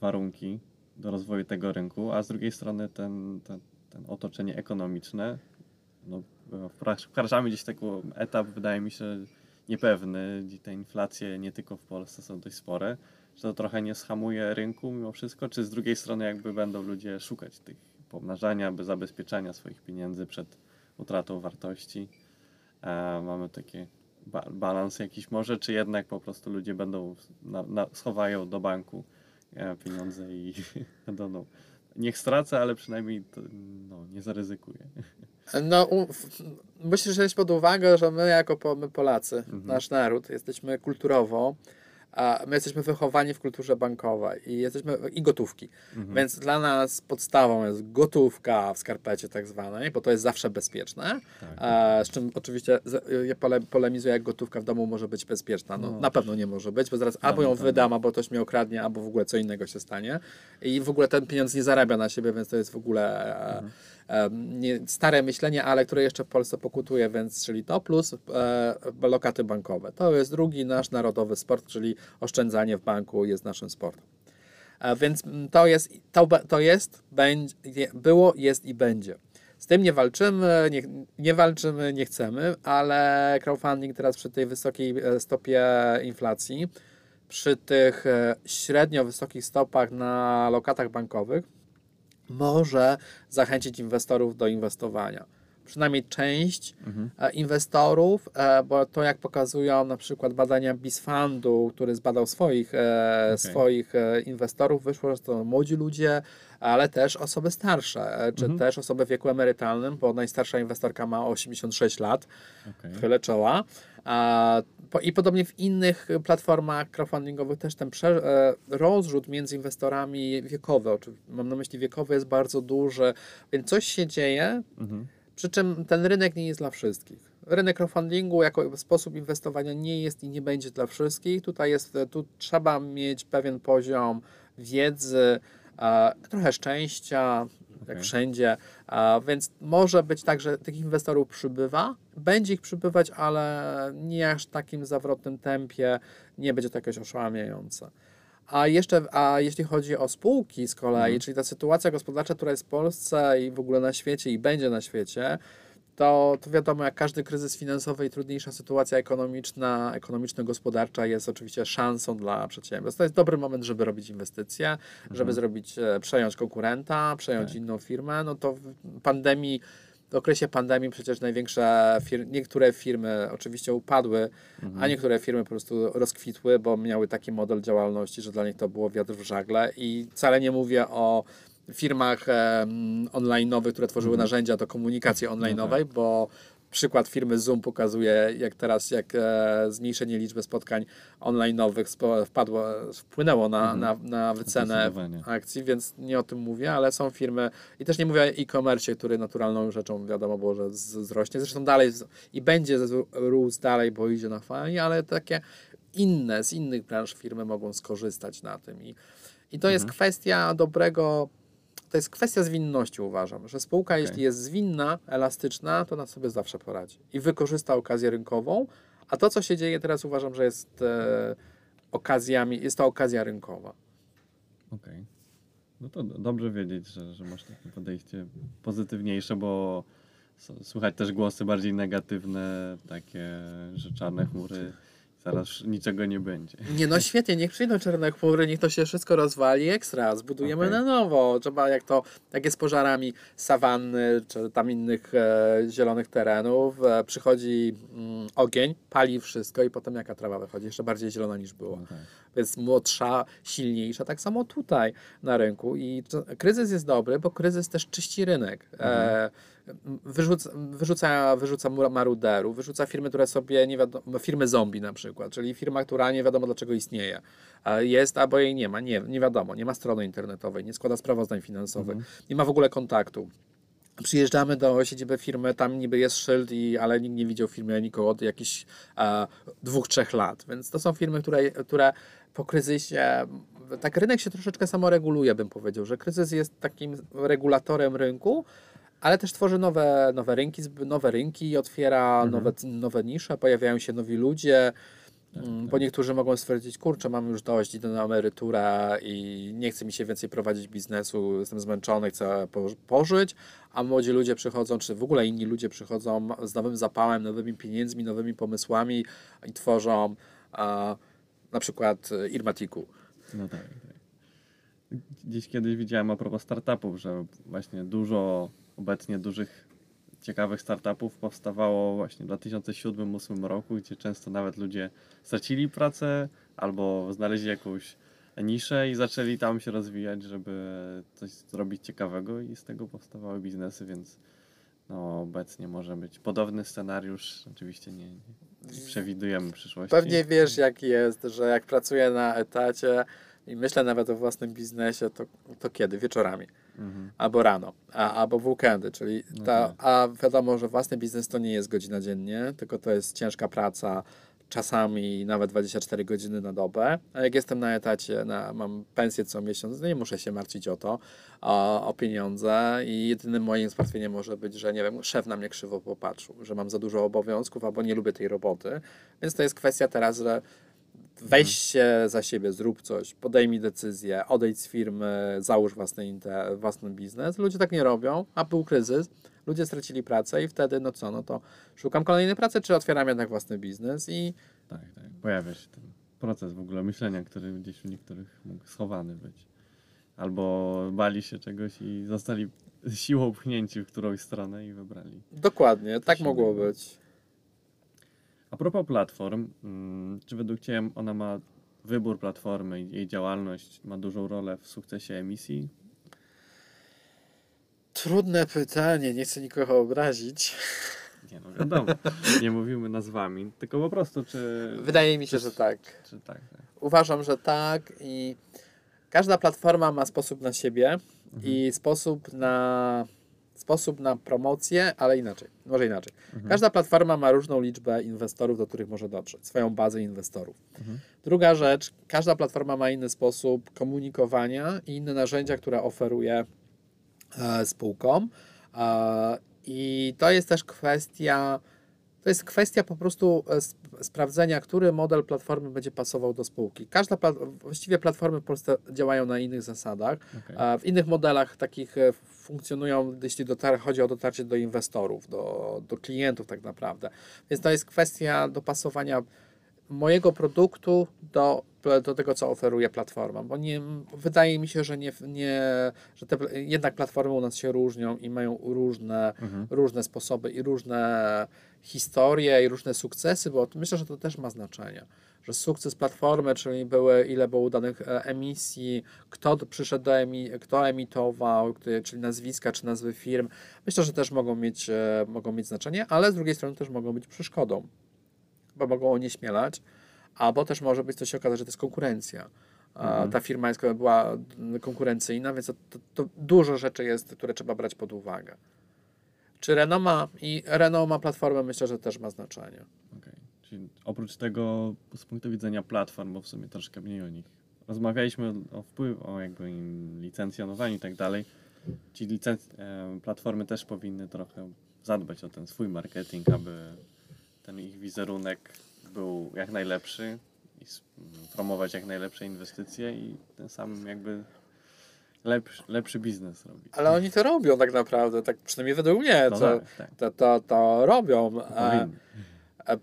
warunki do rozwoju tego rynku, a z drugiej strony ten, ten, ten otoczenie ekonomiczne, no, wkraczamy gdzieś taki etap, wydaje mi się, niepewny, gdzie te inflacje nie tylko w Polsce są dość spore, czy to trochę nie schamuje rynku mimo wszystko, czy z drugiej strony jakby będą ludzie szukać tych pomnażania, by zabezpieczania swoich pieniędzy przed utratą wartości. E, mamy takie ba- balans jakiś może, czy jednak po prostu ludzie będą na, na, schowają do banku e, pieniądze i będą, no, niech stracę, ale przynajmniej to, no, nie zaryzykuję. No, u, musisz wziąć pod uwagę, że my jako po, my Polacy, Mhm. nasz naród, jesteśmy kulturowo, a my jesteśmy wychowani w kulturze bankowej i jesteśmy i gotówki. Mhm. Więc dla nas podstawą jest gotówka w skarpecie tak zwanej, bo to jest zawsze bezpieczne. Tak. E, z czym oczywiście ja pole, polemizuję, jak gotówka w domu może być bezpieczna. No, No. na pewno nie może być, bo zaraz albo ją wydam, albo ktoś mnie okradnie, albo w ogóle co innego się stanie. I w ogóle ten pieniądz nie zarabia na siebie, więc to jest w ogóle e, Mhm. nie, stare myślenie, ale które jeszcze w Polsce pokutuje, więc czyli to plus e, lokaty bankowe. To jest drugi nasz narodowy sport, czyli oszczędzanie w banku jest naszym sportem. Więc to jest, to, to jest, będzie, było, jest i będzie. Z tym nie walczymy, nie, nie walczymy, nie chcemy, ale crowdfunding teraz przy tej wysokiej e, stopie inflacji przy tych e, średnio wysokich stopach na lokatach bankowych może zachęcić inwestorów do inwestowania. Przynajmniej część Mhm. e, inwestorów, e, bo to jak pokazują na przykład badania BISFundu, który zbadał swoich, e, Okej. swoich inwestorów, wyszło, że to młodzi ludzie, ale też osoby starsze, czy Mhm. też osoby w wieku emerytalnym, bo najstarsza inwestorka ma 86 lat, Okej. chylę czoła. I podobnie w innych platformach crowdfundingowych też ten rozrzut między inwestorami wiekowy, mam na myśli wiekowy, jest bardzo duży, więc coś się dzieje, Mhm. Przy czym ten rynek nie jest dla wszystkich. Rynek crowdfundingu jako sposób inwestowania nie jest i nie będzie dla wszystkich. Tutaj jest, tu trzeba mieć pewien poziom wiedzy, e, trochę szczęścia, jak Okej. wszędzie, a, więc może być tak, że tych inwestorów przybywa, będzie ich przybywać, ale nie aż w takim zawrotnym tempie, nie będzie to jakoś oszałamiające. A jeszcze, a jeśli chodzi o spółki z kolei, Mhm. czyli ta sytuacja gospodarcza, która jest w Polsce i w ogóle na świecie i będzie na świecie, to, to wiadomo, jak każdy kryzys finansowy i trudniejsza sytuacja ekonomiczna, ekonomiczno-gospodarcza jest oczywiście szansą dla przedsiębiorstw. To jest dobry moment, żeby robić inwestycje, żeby zrobić, e, przejąć konkurenta, przejąć Tak. inną firmę. No to w pandemii, w okresie pandemii przecież największe firmy, niektóre firmy oczywiście upadły, a niektóre firmy po prostu rozkwitły, bo miały taki model działalności, że dla nich to było wiatr w żagle. I wcale nie mówię o firmach em, online'owych, które tworzyły narzędzia do komunikacji online'owej, bo przykład firmy Zoom pokazuje, jak teraz, jak e, zmniejszenie liczby spotkań online'owych wpadło, wpłynęło na, na, na wycenę akcji, więc nie o tym mówię, ale są firmy i też nie mówię o e-commerce, który naturalną rzeczą wiadomo było, że wzrośnie. Zresztą dalej i będzie rósł dalej, bo idzie na fali, ale takie inne, z innych branż firmy mogą skorzystać na tym. I, i to jest kwestia dobrego, to jest kwestia zwinności uważam, że spółka jeśli jest zwinna, elastyczna, to na sobie zawsze poradzi i wykorzysta okazję rynkową, a to co się dzieje teraz uważam, że jest e, okazjami, jest to okazja rynkowa. Okej. No to do- dobrze wiedzieć, że, że masz takie podejście pozytywniejsze, bo słychać też głosy bardziej negatywne, takie, że czarne chmury, zaraz niczego nie będzie. Nie no świetnie, niech przyjdą czarne chmury, niech to się wszystko rozwali ekstra, zbudujemy Okej. na nowo. Trzeba jak to, jak jest pożarami sawanny, czy tam innych e, zielonych terenów, e, przychodzi mm, ogień, pali wszystko i potem jaka trawa wychodzi, jeszcze bardziej zielona niż było. No tak. Jest młodsza, silniejsza, tak samo tutaj na rynku. I to, kryzys jest dobry, bo kryzys też czyści rynek. E, wyrzuca, wyrzuca, wyrzuca maruderów, wyrzuca firmy, które sobie nie wiadomo, firmy zombie na przykład, czyli firma, która nie wiadomo dlaczego istnieje. Jest albo jej nie ma, nie, nie wiadomo, nie ma strony internetowej, nie składa sprawozdań finansowych, nie ma w ogóle kontaktu. Przyjeżdżamy do siedziby firmy, tam niby jest szyld, i, ale nikt nie widział firmy nikogo od jakichś e, dwóch, trzech lat. Więc to są firmy, które, które po kryzysie, tak rynek się troszeczkę samoreguluje, bym powiedział, że kryzys jest takim regulatorem rynku, ale też tworzy nowe, nowe rynki, nowe rynki, otwiera nowe, nowe nisze, pojawiają się nowi ludzie, mm, bo niektórzy mogą stwierdzić, kurczę, mam już dość, idę na emeryturę i nie chce mi się więcej prowadzić biznesu, jestem zmęczony, chcę po- pożyć, a młodzi ludzie przychodzą, czy w ogóle inni ludzie przychodzą z nowym zapałem, nowymi pieniędzmi, nowymi pomysłami i tworzą a, na przykład e, Irmatiku. No tak, tak. Gdzieś kiedyś widziałem a propos startupów, że właśnie dużo obecnie dużych, ciekawych startupów powstawało właśnie w 2007-2008 roku, gdzie często nawet ludzie stracili pracę albo znaleźli jakąś niszę i zaczęli tam się rozwijać, żeby coś zrobić ciekawego i z tego powstawały biznesy, więc no, obecnie może być podobny scenariusz. Oczywiście nie, nie, przewidujemy przyszłości. Pewnie wiesz, jak jest, że jak pracuję na etacie i myślę nawet o własnym biznesie, to, to kiedy? Wieczorami. Mhm. Albo rano, a, albo w weekendy, czyli No ta, tak. a wiadomo, że własny biznes to nie jest godzina dziennie, tylko to jest ciężka praca, czasami nawet 24 godziny na dobę. A jak jestem na etacie, na, mam pensję co miesiąc, no nie muszę się martwić o to, o, o pieniądze i jedynym moim zmartwieniem może być, że nie wiem, szef na mnie krzywo popatrzył, że mam za dużo obowiązków albo nie lubię tej roboty. Więc to jest kwestia teraz, że weź się za siebie, zrób coś, podejmij decyzję, odejdź z firmy, załóż własny, własny biznes. Ludzie tak nie robią, a był kryzys, ludzie stracili pracę i wtedy, no co, no to szukam kolejnej pracy, czy otwieram jednak własny biznes i Tak, tak. Pojawia się ten proces w ogóle myślenia, który gdzieś u niektórych mógł schowany być. Albo bali się czegoś i zostali siłą pchnięci w którąś stronę i wybrali. Dokładnie, tak mogło być. A propos platform, mm, czy według Ciebie ona ma wybór platformy i jej działalność ma dużą rolę w sukcesie emisji? Trudne pytanie, nie chcę nikogo obrazić. Nie no wiadomo, nie mówimy nazwami, tylko po prostu czy... Wydaje mi się, że tak. Czy tak, tak. Uważam, że tak i każda platforma ma sposób na siebie i sposób na sposób na promocję, ale inaczej, może inaczej. Każda platforma ma różną liczbę inwestorów, do których może dotrzeć, swoją bazę inwestorów. Mhm. Druga rzecz, każda platforma ma inny sposób komunikowania i inne narzędzia, które oferuje e, spółkom. E, I to jest też kwestia, to jest kwestia po prostu e, sprawdzenia, który model platformy będzie pasował do spółki. Każda, pla- właściwie platformy w Polsce działają na innych zasadach. A w innych modelach takich e, funkcjonują, jeśli chodzi o dotarcie do inwestorów, do, do klientów tak naprawdę. Więc to jest kwestia dopasowania mojego produktu do, do tego, co oferuje platforma, bo nie, wydaje mi się, że, nie, nie, że te, jednak platformy u nas się różnią i mają różne, Mhm. różne sposoby i różne historie i różne sukcesy, bo myślę, że to też ma znaczenie, że sukces platformy, czyli były ile było udanych e, emisji, kto przyszedł do emi- kto emitował, czyli nazwiska czy nazwy firm, myślę, że też mogą mieć, e, mogą mieć znaczenie, ale z drugiej strony też mogą być przeszkodą, bo mogą onieśmielać, albo też może być to się okazać, że to jest konkurencja. Mhm. Ta firma jest, była konkurencyjna, więc to, to, to dużo rzeczy jest, które trzeba brać pod uwagę. Czy Renault ma i Renault ma platformę, myślę, że też ma znaczenie. Okej. Czyli oprócz tego z punktu widzenia platform, bo w sumie troszkę mniej o nich rozmawialiśmy o wpływ, o jakby licencjonowaniu i tak dalej. Ci licenc- e, platformy też powinny trochę zadbać o ten swój marketing, aby ten ich wizerunek był jak najlepszy i promować jak najlepsze inwestycje i ten sam jakby lepszy, lepszy biznes robić. Ale oni to robią tak naprawdę, tak przynajmniej według mnie, No to, tak, tak. to, to, to robią.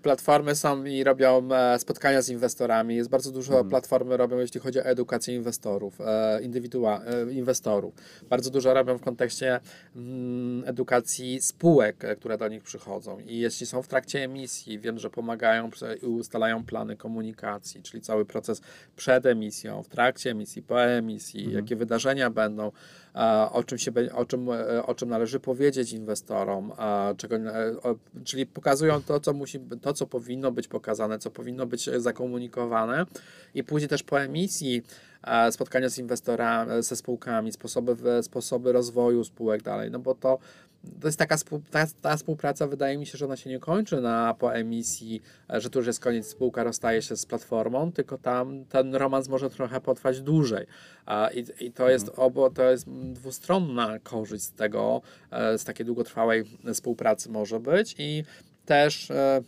Platformy są i robią e, spotkania z inwestorami. Jest bardzo dużo Mhm. platformy robią, jeśli chodzi o edukację inwestorów, e, indywidua, e, inwestorów. Bardzo dużo robią w kontekście mm, edukacji spółek, e, które do nich przychodzą. I jeśli są w trakcie emisji, wiem, że pomagają i ustalają plany komunikacji, czyli cały proces przed emisją, w trakcie emisji, po emisji, Mhm. jakie wydarzenia będą, e, o czym, się, o, czym, e, o czym należy powiedzieć inwestorom, czego, czyli pokazują to co, musi, to, co powinno być pokazane, co powinno być zakomunikowane. I później też po emisji spotkania z inwestorami, ze spółkami, sposoby, sposoby rozwoju spółek dalej, no bo to to jest taka ta, ta współpraca, wydaje mi się, że ona się nie kończy na po emisji, e, że tu już jest koniec, spółka rozstaje się z platformą, tylko tam ten romans może trochę potrwać dłużej. I, I to jest obo, to jest dwustronna korzyść z tego, e, z takiej długotrwałej współpracy może być i też e,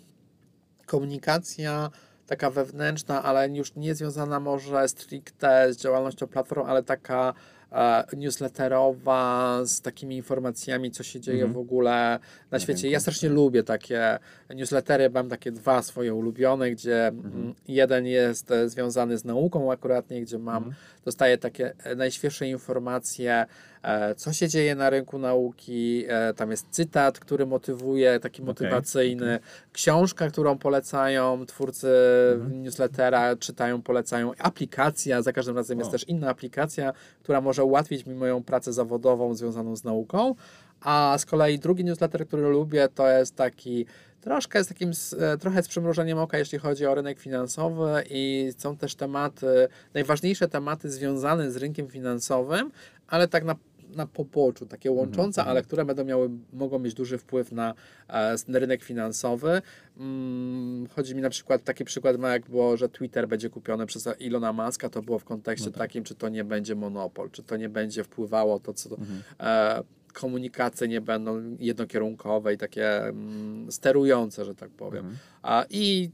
komunikacja taka wewnętrzna, ale już nie związana może stricte z działalnością platform, ale taka e, newsletterowa, z takimi informacjami, co się dzieje Mhm. w ogóle na świecie. Ja strasznie lubię takie newslettery, mam takie dwa swoje ulubione, gdzie Mhm. mm, jeden jest e, związany z nauką akuratnie, gdzie mam, Mhm. Dostaję takie e, najświeższe informacje, e, co się dzieje na rynku nauki, e, tam jest cytat, który motywuje, taki motywacyjny, książka, którą polecają twórcy Mhm. newslettera, czytają, polecają, aplikacja, za każdym razem jest O. też inna aplikacja, która może ułatwić mi moją pracę zawodową związaną z nauką, a z kolei drugi newsletter, który lubię, to jest taki troszkę z takim, e, trochę z przymrużeniem oka, jeśli chodzi o rynek finansowy i są też tematy, najważniejsze tematy związane z rynkiem finansowym, ale tak na na poboczu, takie łączące, mhm. ale które będą miały, mogą mieć duży wpływ na, e, na rynek finansowy. Mm, chodzi mi na przykład, taki przykład ma jak było, że Twitter będzie kupiony przez Ilona Maska, to było w kontekście No tak. takim, czy to nie będzie monopol, czy to nie będzie wpływało to, co Mhm. e, komunikacje nie będą jednokierunkowe i takie mm, sterujące, że tak powiem. Mhm. A, I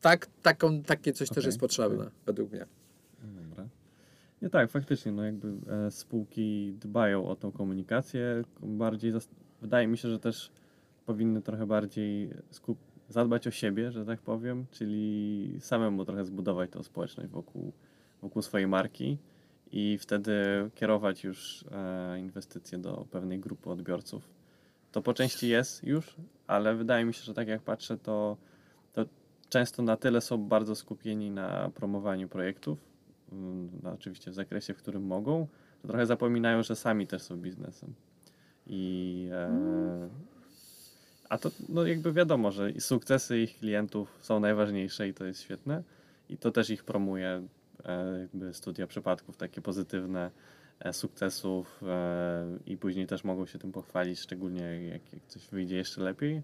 tak, taką, takie coś też Okej, jest potrzebne, według mnie. Dobra. Nie tak, faktycznie, no jakby e, spółki dbają o tą komunikację, bardziej, wydaje mi się, że też powinny trochę bardziej skup- zadbać o siebie, że tak powiem, czyli samemu trochę zbudować tą społeczność wokół, wokół swojej marki i wtedy kierować już e, inwestycje do pewnej grupy odbiorców. To po części jest już, ale wydaje mi się, że tak jak patrzę, to, to często na tyle są bardzo skupieni na promowaniu projektów, no, oczywiście w zakresie, w którym mogą, że trochę zapominają, że sami też są biznesem. I, e, a to no jakby wiadomo, że sukcesy ich klientów są najważniejsze i to jest świetne. I to też ich promuje jakby studia przypadków takie pozytywne e, sukcesów e, i później też mogą się tym pochwalić, szczególnie jak, jak coś wyjdzie jeszcze lepiej.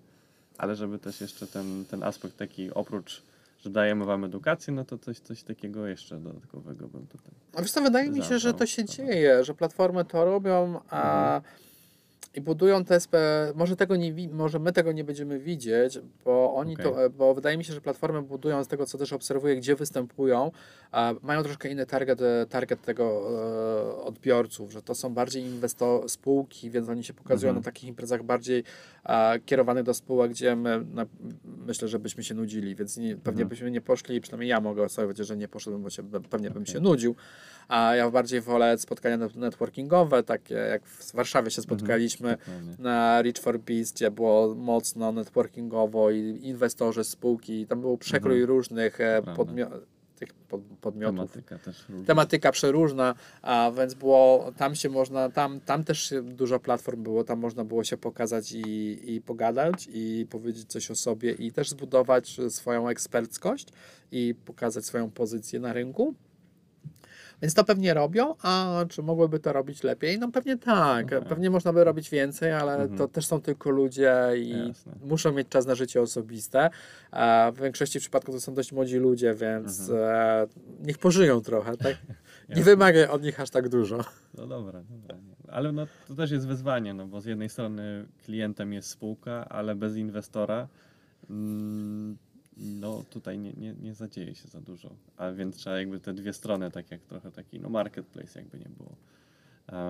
Ale żeby też jeszcze ten, ten aspekt taki oprócz że dajemy wam edukację, no to coś, coś takiego jeszcze dodatkowego bym tutaj. A wiesz co, wydaje mi się, że to się dzieje, że platformy to robią, a Mhm. I budują te SP, może tego nie, może my tego nie będziemy widzieć, bo oni to, Okej. bo wydaje mi się, że platformy budują z tego, co też obserwuję, gdzie występują, mają troszkę inny target, e, target tego e, odbiorców, że to są bardziej inwesto spółki, więc oni się pokazują Mhm. na takich imprezach bardziej kierowanych do spółek, gdzie my na, myślę, że byśmy się nudzili, więc nie, pewnie Mhm. byśmy nie poszli, przynajmniej ja mogę sobie powiedzieć, że nie poszedłem, bo się, pewnie bym Okej. się nudził, a ja bardziej wolę spotkania net- networkingowe, takie jak w Warszawie się spotkaliśmy Dokładnie. na Reach for Peace, gdzie było mocno networkingowo i inwestorzy, spółki, i tam był przekrój Mhm. różnych e, prawda. podmio- tych pod, podmiotów. Tematyka też różna. Tematyka przeróżna, a więc było, tam się można, tam, tam też dużo platform było, tam można było się pokazać i, i pogadać i powiedzieć coś o sobie i też zbudować swoją eksperckość i pokazać swoją pozycję na rynku. Więc to pewnie robią, a czy mogłyby to robić lepiej? No pewnie tak, Okej. pewnie można by robić więcej, ale Mhm. to też są tylko ludzie i Jasne. muszą mieć czas na życie osobiste. A w większości przypadków to są dość młodzi ludzie, więc e, niech pożyją trochę, tak? Nie wymagaj od nich aż tak dużo. No dobra, dobra. Ale no, to też jest wyzwanie, no bo z jednej strony klientem jest spółka, ale bez inwestora mm, no tutaj nie, nie, nie zadzieje się za dużo. A więc trzeba jakby te dwie strony, tak jak trochę taki no marketplace jakby nie było,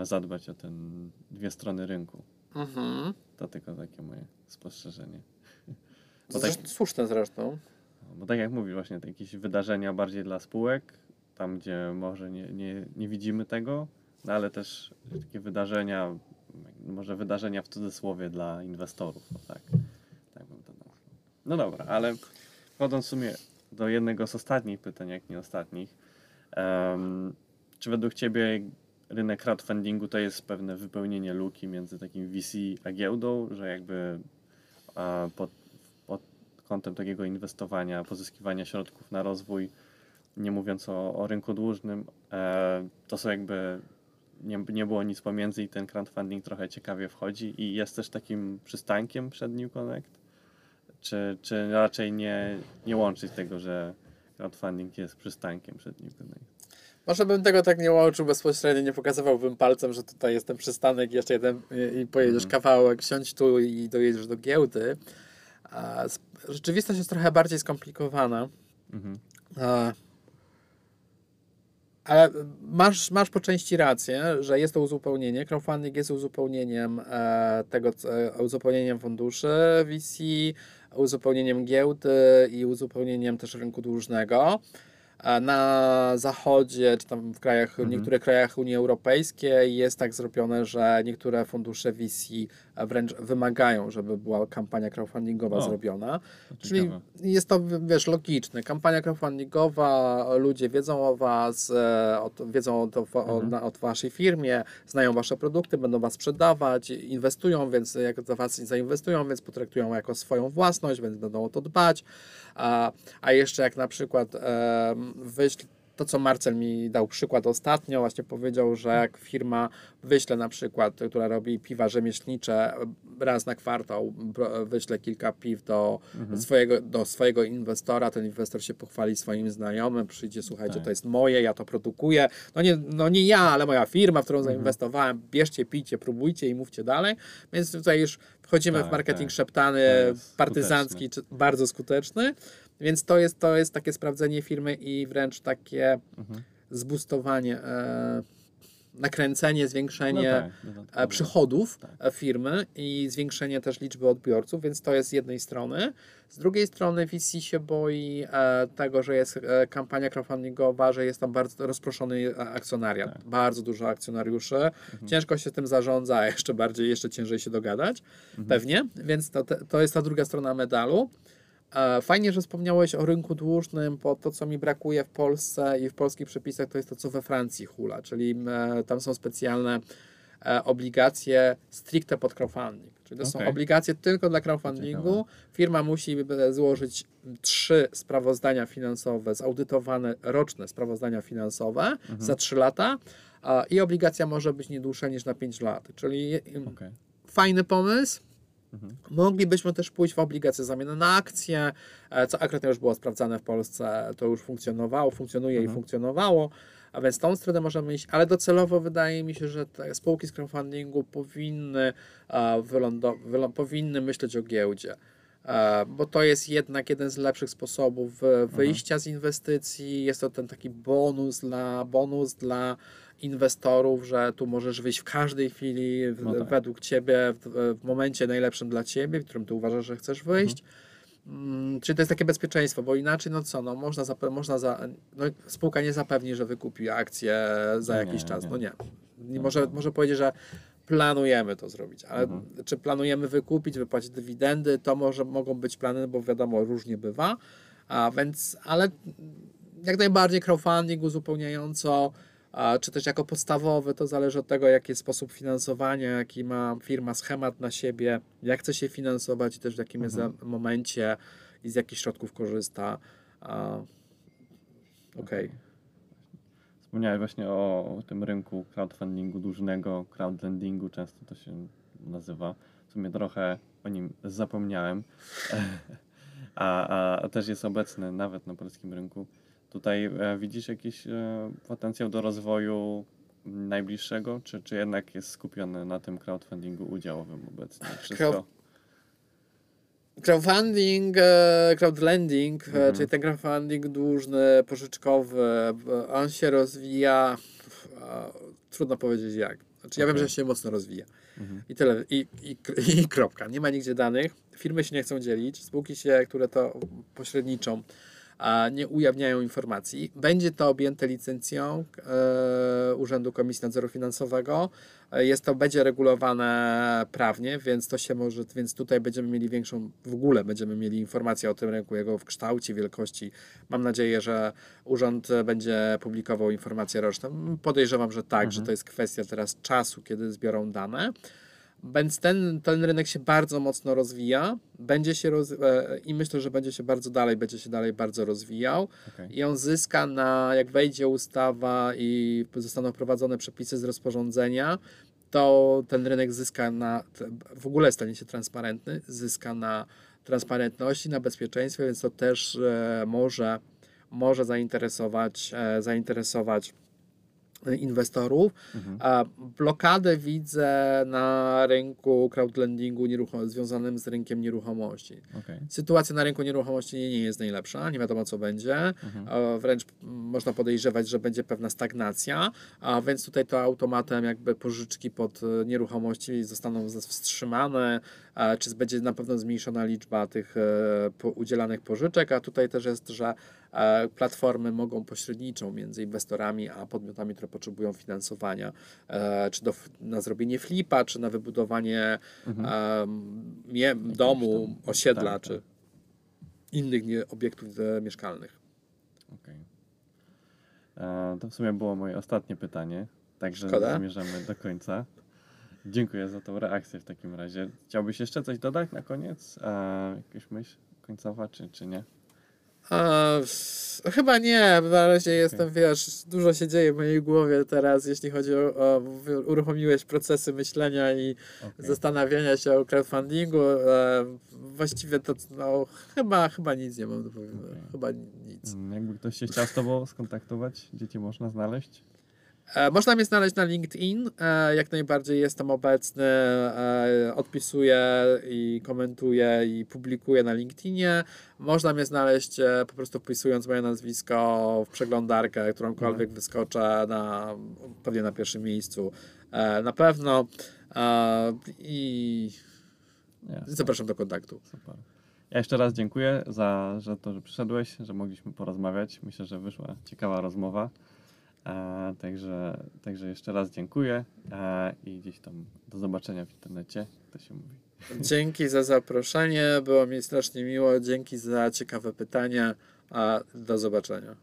zadbać o ten dwie strony rynku. Mhm. To tylko takie moje spostrzeżenie. To Bo tak, zresztą, słuszne zresztą. bo tak jak mówisz, właśnie jakieś wydarzenia bardziej dla spółek, tam gdzie może nie, nie, nie widzimy tego, no ale też takie wydarzenia, może wydarzenia w cudzysłowie dla inwestorów, tak, tak bym to nazwał. No dobra, ale wchodząc w sumie do jednego z ostatnich pytań, jak nie ostatnich, em, czy według Ciebie rynek crowdfundingu to jest pewne wypełnienie luki między takim VC a giełdą, że jakby pod, pod kątem takiego inwestowania, pozyskiwania środków na rozwój, nie mówiąc o, o rynku dłużnym, e, to są jakby nie, nie było nic pomiędzy i ten crowdfunding trochę ciekawie wchodzi i jest też takim przystankiem przed New Connect? Czy, czy raczej nie, nie łączyć tego, że crowdfunding jest przystankiem przed Connect? Może bym tego tak nie łączył bezpośrednio, nie pokazywałbym palcem, że tutaj jest ten przystanek, jeszcze jeden i, pojedziesz Mhm. kawałek, siądź tu i dojedziesz do giełdy. A, rzeczywistość jest trochę bardziej skomplikowana. Mhm. A, ale masz, masz po części rację, że jest to uzupełnienie. Crowdfunding jest uzupełnieniem e, tego, e, uzupełnieniem funduszy VC, uzupełnieniem giełdy i uzupełnieniem też rynku dłużnego. A Na zachodzie, czy tam w krajach, Mhm. niektórych krajach Unii Europejskiej jest tak zrobione, że niektóre fundusze VC wręcz wymagają, żeby była kampania crowdfundingowa O. zrobiona. Czyli ciekawe. jest to, wiesz, logiczne. Kampania crowdfundingowa, ludzie wiedzą o Was, e, wiedzą o, to, o, Mhm. o Waszej firmie, znają Wasze produkty, będą Was sprzedawać, inwestują, więc jak do Was zainwestują, więc potraktują jako swoją własność, więc będą o to dbać. A, a jeszcze jak na przykład e, wyśl, to, co Marcel mi dał przykład ostatnio, właśnie powiedział, że jak firma wyśle na przykład, która robi piwa rzemieślnicze, raz na kwartał wyśle kilka piw do, Mhm. swojego, do swojego inwestora, ten inwestor się pochwali swoim znajomym, przyjdzie, słuchajcie, Tak. to jest moje, ja to produkuję, no nie, no nie ja, ale moja firma, w którą Mhm. zainwestowałem, bierzcie, pijcie, próbujcie i mówcie dalej, więc tutaj już wchodzimy Tak, w marketing tak. szeptany, partyzancki, bardzo skuteczny, więc to jest, to jest takie sprawdzenie firmy i wręcz takie Mhm. zbustowanie e, nakręcenie, zwiększenie No tak, e, przychodów Tak. e, firmy i zwiększenie też liczby odbiorców, więc to jest z jednej strony. Z drugiej strony VC się boi e, tego, że jest e, kampania crowdfundingowa, że jest tam bardzo rozproszony e, akcjonariat, Tak. bardzo dużo akcjonariuszy, Mhm. ciężko się tym zarządza, a jeszcze bardziej, jeszcze ciężej się dogadać, Mhm. pewnie, więc to, to jest ta druga strona medalu. E, Fajnie, że wspomniałeś o rynku dłużnym, bo to, co mi brakuje w Polsce i w polskich przepisach, to jest to, co we Francji hula, czyli e, tam są specjalne e, obligacje stricte pod crowdfunding. Czyli to są Okej. obligacje tylko dla crowdfundingu. Firma musi złożyć trzy sprawozdania finansowe, zaudytowane roczne sprawozdania finansowe Mhm. za trzy lata i obligacja może być nie dłuższa niż na 5 lat. Czyli Okej. fajny pomysł. Mhm. Moglibyśmy też pójść w obligacje zamienne na akcje, e, co akurat już było sprawdzane w Polsce, to już funkcjonowało, funkcjonuje i Mhm. funkcjonowało, a więc tą stronę możemy iść, ale docelowo wydaje mi się, że te spółki z crowdfundingu powinny, e, wylądo- wylą- powinny myśleć o giełdzie. E, Bo to jest jednak jeden z lepszych sposobów e, wyjścia z inwestycji. Jest to ten taki bonus dla, bonus dla inwestorów, że tu możesz wyjść w każdej chwili w, No tak. według ciebie, w, w momencie najlepszym dla ciebie, w którym ty uważasz, że chcesz wyjść. Mm, Czyli to jest takie bezpieczeństwo, bo inaczej, no co, no można, można za, no spółka nie zapewni, że wykupi akcję za No jakiś nie, czas. nie. No nie. nie No może, to- może powiedzieć, że planujemy to zrobić, ale Mhm. czy planujemy wykupić, wypłacić dywidendy, to może mogą być plany, bo wiadomo, różnie bywa, a więc, ale jak najbardziej crowdfunding uzupełniająco, czy też jako podstawowy, to zależy od tego, jaki jest sposób finansowania, jaki ma firma schemat na siebie, jak chce się finansować i też w jakim Mhm. jest momencie i z jakich środków korzysta. Okej. Wspomniałeś właśnie o tym rynku crowdfundingu dłużnego, crowdlendingu, często to się nazywa. W sumie trochę o nim zapomniałem, a, a, a też jest obecny nawet na polskim rynku. Tutaj e, widzisz jakiś e, potencjał do rozwoju najbliższego, czy, czy jednak jest skupiony na tym crowdfundingu udziałowym obecnie? Wszystko. Crowdfunding, e, crowdlending, Mhm. czyli ten crowdfunding dłużny, pożyczkowy, on się rozwija, trudno powiedzieć jak. Znaczy, ja wiem, że się mocno rozwija. Mhm. I tyle, i, i, i kropka. Nie ma nigdzie danych, firmy się nie chcą dzielić, spółki się, które to pośredniczą, nie ujawniają informacji. Będzie to objęte licencją e, Urzędu Komisji Nadzoru Finansowego. E, Jest to, będzie regulowane prawnie, więc to się może, więc tutaj będziemy mieli większą, w ogóle będziemy mieli informację o tym rynku, jego w kształcie, wielkości. Mam nadzieję, że urząd będzie publikował informacje roczne. Podejrzewam, że tak, że to jest kwestia teraz czasu, kiedy zbiorą dane. Więc ten, ten rynek się bardzo mocno rozwija, będzie się roz, e, i myślę, że będzie się bardzo dalej, będzie się dalej bardzo rozwijał Okej. i on zyska na, jak wejdzie ustawa i zostaną wprowadzone przepisy z rozporządzenia, to ten rynek zyska na, w ogóle stanie się transparentny, zyska na transparentności, na bezpieczeństwie, więc to też e, może, może zainteresować, e, zainteresować inwestorów. Mhm. Blokadę widzę na rynku crowdlendingu nieruchom- związanym z rynkiem nieruchomości. Okej. Sytuacja na rynku nieruchomości nie jest najlepsza, nie wiadomo co będzie. Mhm. Wręcz można podejrzewać, że będzie pewna stagnacja, a więc tutaj to automatem jakby pożyczki pod e, nieruchomości zostaną wstrzymane, czy będzie na pewno zmniejszona liczba tych e, udzielanych pożyczek, a tutaj też jest, że e, platformy mogą pośredniczą między inwestorami a podmiotami, które potrzebują finansowania, e, czy do, na zrobienie flipa, czy na wybudowanie Mhm. mie, domu, osiedla, tak, czy tak. innych nie, obiektów mieszkalnych. E, To w sumie było moje ostatnie pytanie, także Szkoda. zmierzamy do końca. Dziękuję za tą reakcję w takim razie. Chciałbyś jeszcze coś dodać na koniec? E, jakąś myśl końcowa, czy, czy nie? A, chyba nie, na razie jestem, wiesz, dużo się dzieje w mojej głowie teraz, jeśli chodzi o, o uruchomiłeś procesy myślenia i Okej. zastanawiania się o crowdfundingu. E, właściwie to, no, chyba, chyba nic nie mam do powiedzenia. Okej. Chyba nic. Jakby ktoś się chciał z Tobą skontaktować, gdzie Cię można znaleźć? E, Można mnie znaleźć na LinkedIn. e, Jak najbardziej jestem obecny. e, Odpisuję i komentuję i publikuję na LinkedInie. Można mnie znaleźć po prostu wpisując moje nazwisko w przeglądarkę, którąkolwiek wyskoczę na, pewnie na pierwszym miejscu. Na pewno. I zapraszam do kontaktu. super. Ja jeszcze raz dziękuję za że to, że przyszedłeś, że mogliśmy porozmawiać. Myślę, że wyszła ciekawa rozmowa. E, także, także jeszcze raz dziękuję e, i gdzieś tam do zobaczenia w internecie, to się mówi. Dzięki za zaproszenie. Było mi strasznie miło. Dzięki za ciekawe pytania. A do zobaczenia.